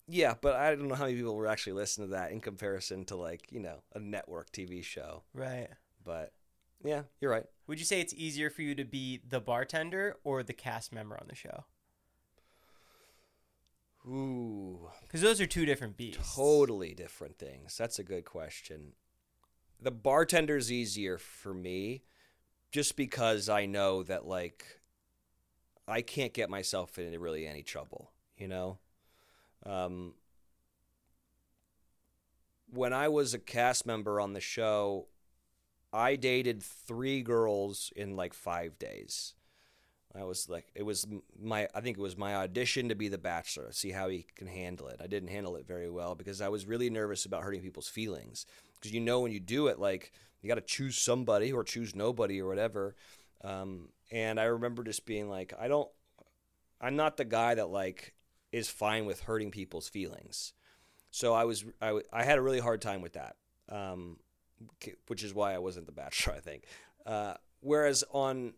Yeah, but I don't know how many people will actually listen to that in comparison to like, you know, a network TV show. Right. But yeah, you're right. Would you say it's easier for you to be the bartender or the cast member on the show? Ooh. Because those are two different beasts. Totally different things. That's a good question. The bartender's easier for me just because I know that like I can't get myself into really any trouble, you know? Um when I was a cast member on the show, I dated 3 girls in like 5 days. I was like, it was my, I think it was my audition to be the Bachelor. See how he can handle it. I didn't handle it very well because I was really nervous about hurting people's feelings. Because you know when you do it, like you got to choose somebody or choose nobody or whatever. Um, and I remember just being like, I don't, I'm not the guy that like is fine with hurting people's feelings. So I was, I, I had a really hard time with that. Um, which is why I wasn't the Bachelor, (laughs) I think. Uh, whereas on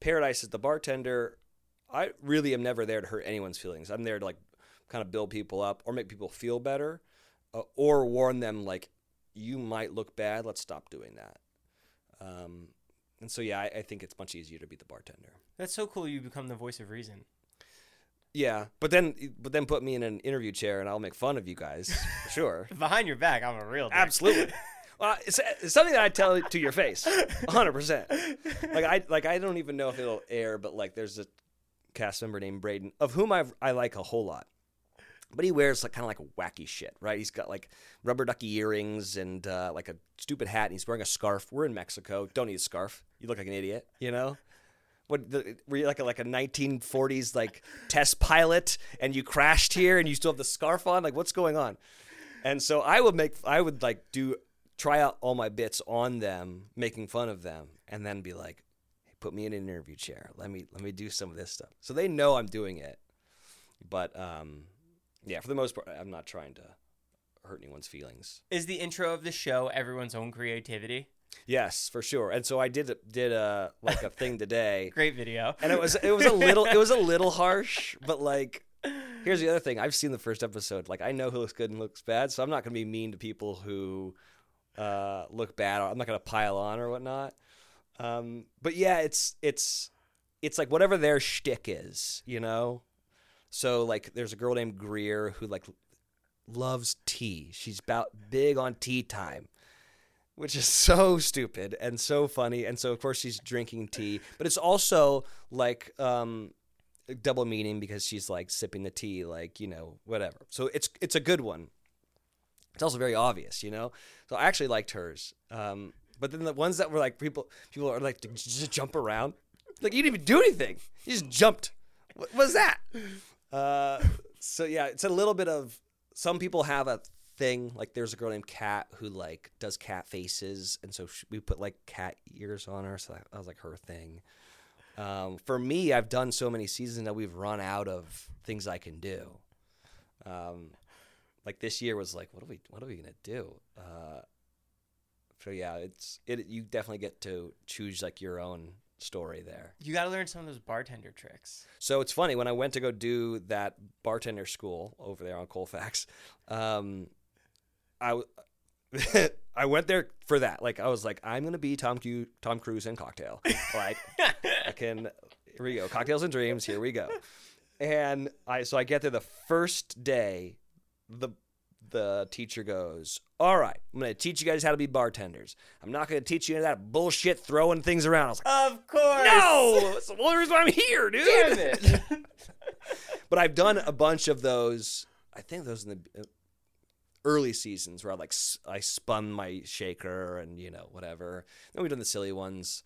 Paradise as the bartender, I really am never there to hurt anyone's feelings. I'm there to like kind of build people up or make people feel better, uh, or warn them like you might look bad. Let's stop doing that. Um, and so yeah, I, I think it's much easier to be the bartender. That's so cool. You become the voice of reason. Yeah, but then but then put me in an interview chair and I'll make fun of you guys sure. (laughs) Behind your back, I'm a real. Dick. Absolutely. (laughs) Well, it's, it's something that I tell to your face, hundred percent. Like I like I don't even know if it'll air, but like there's a cast member named Brayden of whom I I like a whole lot, but he wears like kind of like wacky shit, right? He's got like rubber ducky earrings and uh, like a stupid hat, and he's wearing a scarf. We're in Mexico. Don't need a scarf. You look like an idiot, you know. What the, were you like a like a 1940s like test pilot, and you crashed here, and you still have the scarf on? Like what's going on? And so I would make I would like do try out all my bits on them, making fun of them, and then be like, hey, put me in an interview chair. Let me let me do some of this stuff. So they know I'm doing it. But um yeah, for the most part I'm not trying to hurt anyone's feelings. Is the intro of the show everyone's own creativity? Yes, for sure. And so I did did a like a thing today. (laughs) Great video. and it was it was a little it was a (laughs) little harsh, but like here's the other thing. I've seen the first episode. Like I know who looks good and looks bad, so I'm not gonna be mean to people who uh, look bad. I'm not gonna pile on or whatnot. Um, but yeah, it's it's it's like whatever their shtick is, you know. So like, there's a girl named Greer who like loves tea. She's about big on tea time which is (laughs) so stupid and so funny. And so, of course, she's drinking tea, but it's also like um, double meaning because she's like sipping the tea, like you know, whatever. So it's it's a good one. It's also very obvious, you know. So I actually liked hers. Um, but then the ones that were like people, people are like just jump around, like you didn't even do anything. You just jumped. What was that? Uh, so yeah, it's a little bit of. Some people have a thing like there's a girl named Kat who like does cat faces, and so she, we put like cat ears on her. So that, that was like her thing. Um, for me, I've done so many seasons that we've run out of things I can do. Um, like this year was like, what are we, what are we gonna do? Uh, so yeah, it's it. You definitely get to choose like your own story there. You got to learn some of those bartender tricks. So it's funny when I went to go do that bartender school over there on Colfax. Um, I (laughs) I went there for that. Like I was like, I'm gonna be Tom Q- Tom Cruise in Cocktail. Like I (laughs) can. Here we go. Cocktails and Dreams. Here we go. And I so I get there the first day. The the teacher goes, "All right, I'm gonna teach you guys how to be bartenders. I'm not gonna teach you any of that bullshit throwing things around." I was like, Of course. "No, that's the only reason why I'm here, dude." Damn it. (laughs) but I've done a bunch of those. I think those in the early seasons where I like I spun my shaker and you know whatever. Then we've done the silly ones.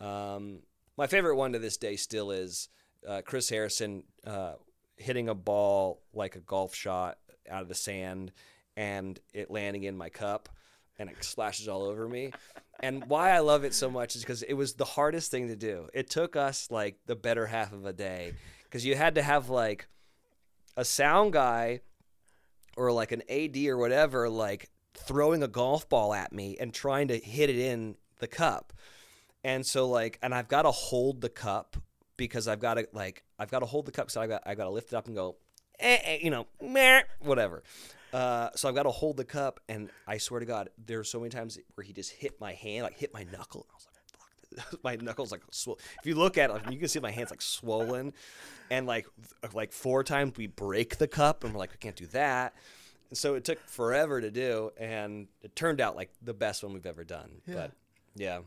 Um, my favorite one to this day still is uh, Chris Harrison uh, hitting a ball like a golf shot out of the sand and it landing in my cup and it splashes all over me. And why I love it so much is because it was the hardest thing to do. It took us like the better half of a day because you had to have like a sound guy or like an AD or whatever, like throwing a golf ball at me and trying to hit it in the cup. And so like, and I've got to hold the cup because I've got to like, I've got to hold the cup. So I got, I got to lift it up and go, eh, eh, you know, meh, whatever. Uh, so I've got to hold the cup, and I swear to God, there are so many times where he just hit my hand, like hit my knuckle. I was like, (laughs) my knuckles like swollen. If you look at it, you can see my hands like swollen, and like like four times we break the cup, and we're like, we can't do that. And so it took forever to do, and it turned out like the best one we've ever done. But yeah,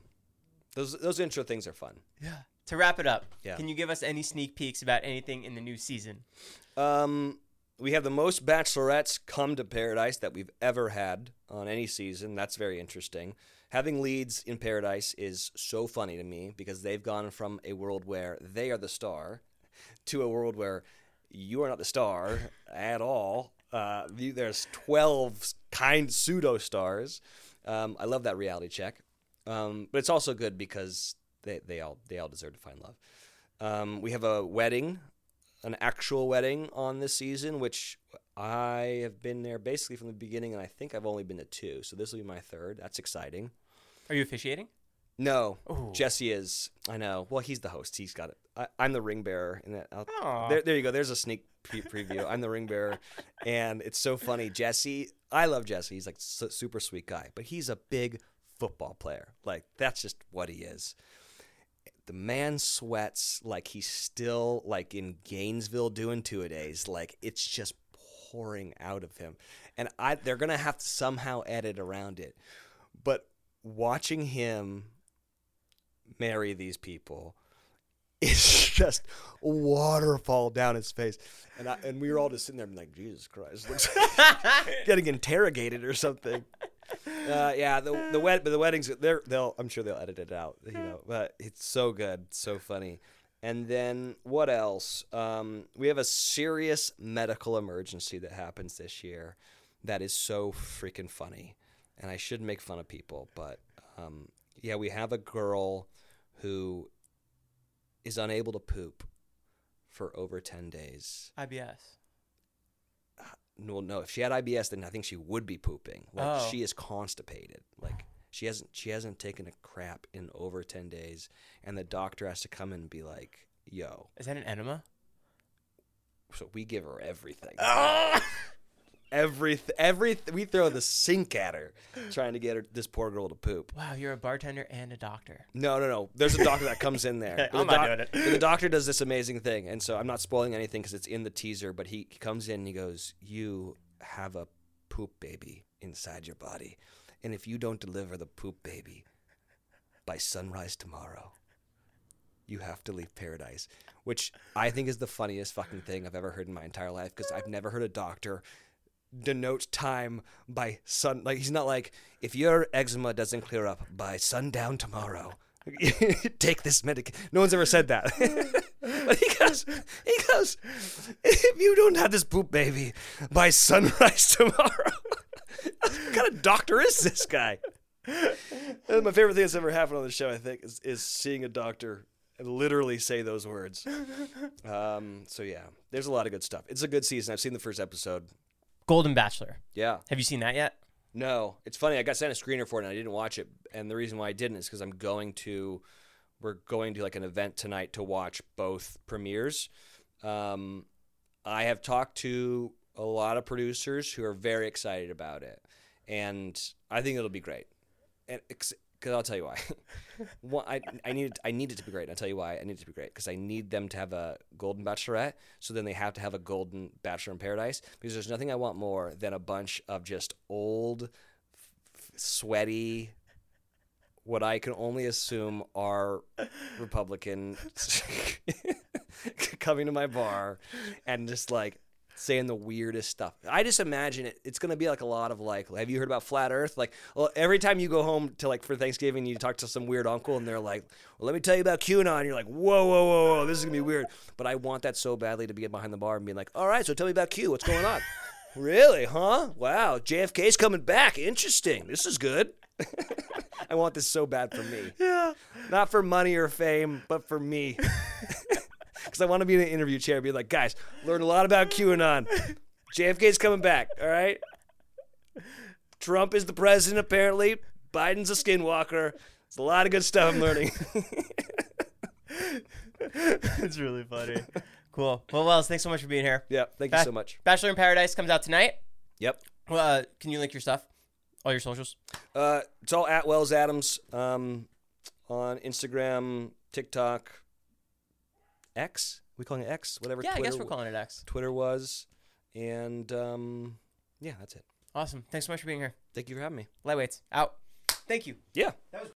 those those intro things are fun. Yeah. To wrap it up, Yeah. can you give us any sneak peeks about anything in the new season? Um, we have the most bachelorettes come to Paradise that we've ever had on any season. That's very interesting. Having leads in Paradise is so funny to me because they've gone from a world where they are the star to a world where you are not the star at all. Uh, there's 12 kind pseudo stars. Um, I love that reality check. Um, but it's also good because they, they all they all deserve to find love. Um, we have a wedding, an actual wedding on this season, which I have been there basically from the beginning, and I think I've only been to two. So this will be my third. That's exciting. Are you officiating? No, Ooh. Jesse is. I know. Well, he's the host. He's got it. I, I'm the ring bearer. And there, there you go. There's a sneak pre- preview. I'm the ring bearer, (laughs) and it's so funny. Jesse, I love Jesse. He's like su- super sweet guy, but he's a big football player. Like that's just what he is. The man sweats like he's still like in Gainesville doing two a days. Like it's just pouring out of him, and I they're gonna have to somehow edit around it. But watching him marry these people (laughs) it's just waterfall down his face. And I, and we were all just sitting there like, Jesus Christ, looks (laughs) like getting interrogated or something. Uh, yeah, the the wed- but the weddings they're they'll I'm sure they'll edit it out, you know. But it's so good, so funny. And then what else? Um, we have a serious medical emergency that happens this year that is so freaking funny. And I should make fun of people, but um, yeah, we have a girl who is unable to poop for over 10 days. IBS. Well, no, if she had IBS, then I think she would be pooping. Like Oh. she is constipated. Like she hasn't she hasn't taken a crap in over 10 days and the doctor has to come in and be like, "Yo, Is that an enema? so we give her everything. Ah! Every every we throw the sink at her trying to get her this poor girl to poop. Wow, you're a bartender and a doctor. No, no, no. There's a doctor that comes in there. (laughs) I'm the not doing it. The doctor does this amazing thing, and so I'm not spoiling anything because it's in the teaser. But he, he comes in and he goes, "You have a poop baby inside your body, and if you don't deliver the poop baby by sunrise tomorrow, you have to leave paradise." Which I think is the funniest fucking thing I've ever heard in my entire life because I've never heard a doctor denote time by sun like he's not like if your eczema doesn't clear up by sundown tomorrow (laughs) take this medication no one's ever said that. (laughs) But he goes he goes if you don't have this poop baby by sunrise (laughs) tomorrow. What kind of doctor is this guy? My favorite thing that's ever happened on the show i think is, is seeing a doctor literally say those words. Um, so yeah there's a lot of good stuff. It's a good season. I've seen the first episode Golden Bachelor. yeah Have you seen that yet? no, it's funny. I got sent a screener for it and I didn't watch it. And the reason why I didn't is because I'm going to, we're going to like an event tonight to watch both premieres. Um, I have talked to a lot of producers who are very excited about it, and I think it'll be great. And because I'll tell you why. (laughs) I I need I need it to be great. And I'll tell you why I need it to be great because I need them to have a golden bachelorette. So then they have to have a golden bachelor in paradise because there's nothing I want more than a bunch of just old, f- sweaty, what I can only assume are Republican (laughs) coming to my bar and just like saying the weirdest stuff. I just imagine it. It's gonna be like a lot of like, have you heard about flat Earth? Like, well, every time you go home to like for Thanksgiving, you talk to some weird uncle, and they're like, well, let me tell you about QAnon. You're like, whoa, whoa, whoa, whoa, this is gonna be weird. But I want that so badly to be behind the bar and being like, all right, so tell me about Q. What's going on? (laughs) really? Huh? Wow, JFK's coming back. Interesting. This is good. (laughs) I want this so bad for me. Yeah. Not for money or fame, but for me. (laughs) (laughs) Because I want to be in an interview chair and be like, guys, learned a lot about QAnon. JFK's coming back, all right? Trump is the president, apparently. Biden's a skinwalker. It's a lot of good stuff I'm learning. (laughs) it's really funny. Cool. Well, Wells, thanks so much for being here. yeah, thank you so much. Bachelor in Paradise comes out tonight. Yep. Well, uh, can you link your stuff? All your socials? Uh, it's all at Wells Adams um, on Instagram, TikTok, X. we calling it X? Whatever. Yeah, I Twitter, guess we're calling it X. Twitter was, and um, yeah, that's it. Awesome. Thanks so much for being here. Thank you for having me. Lightweights out. Thank you. Yeah. That was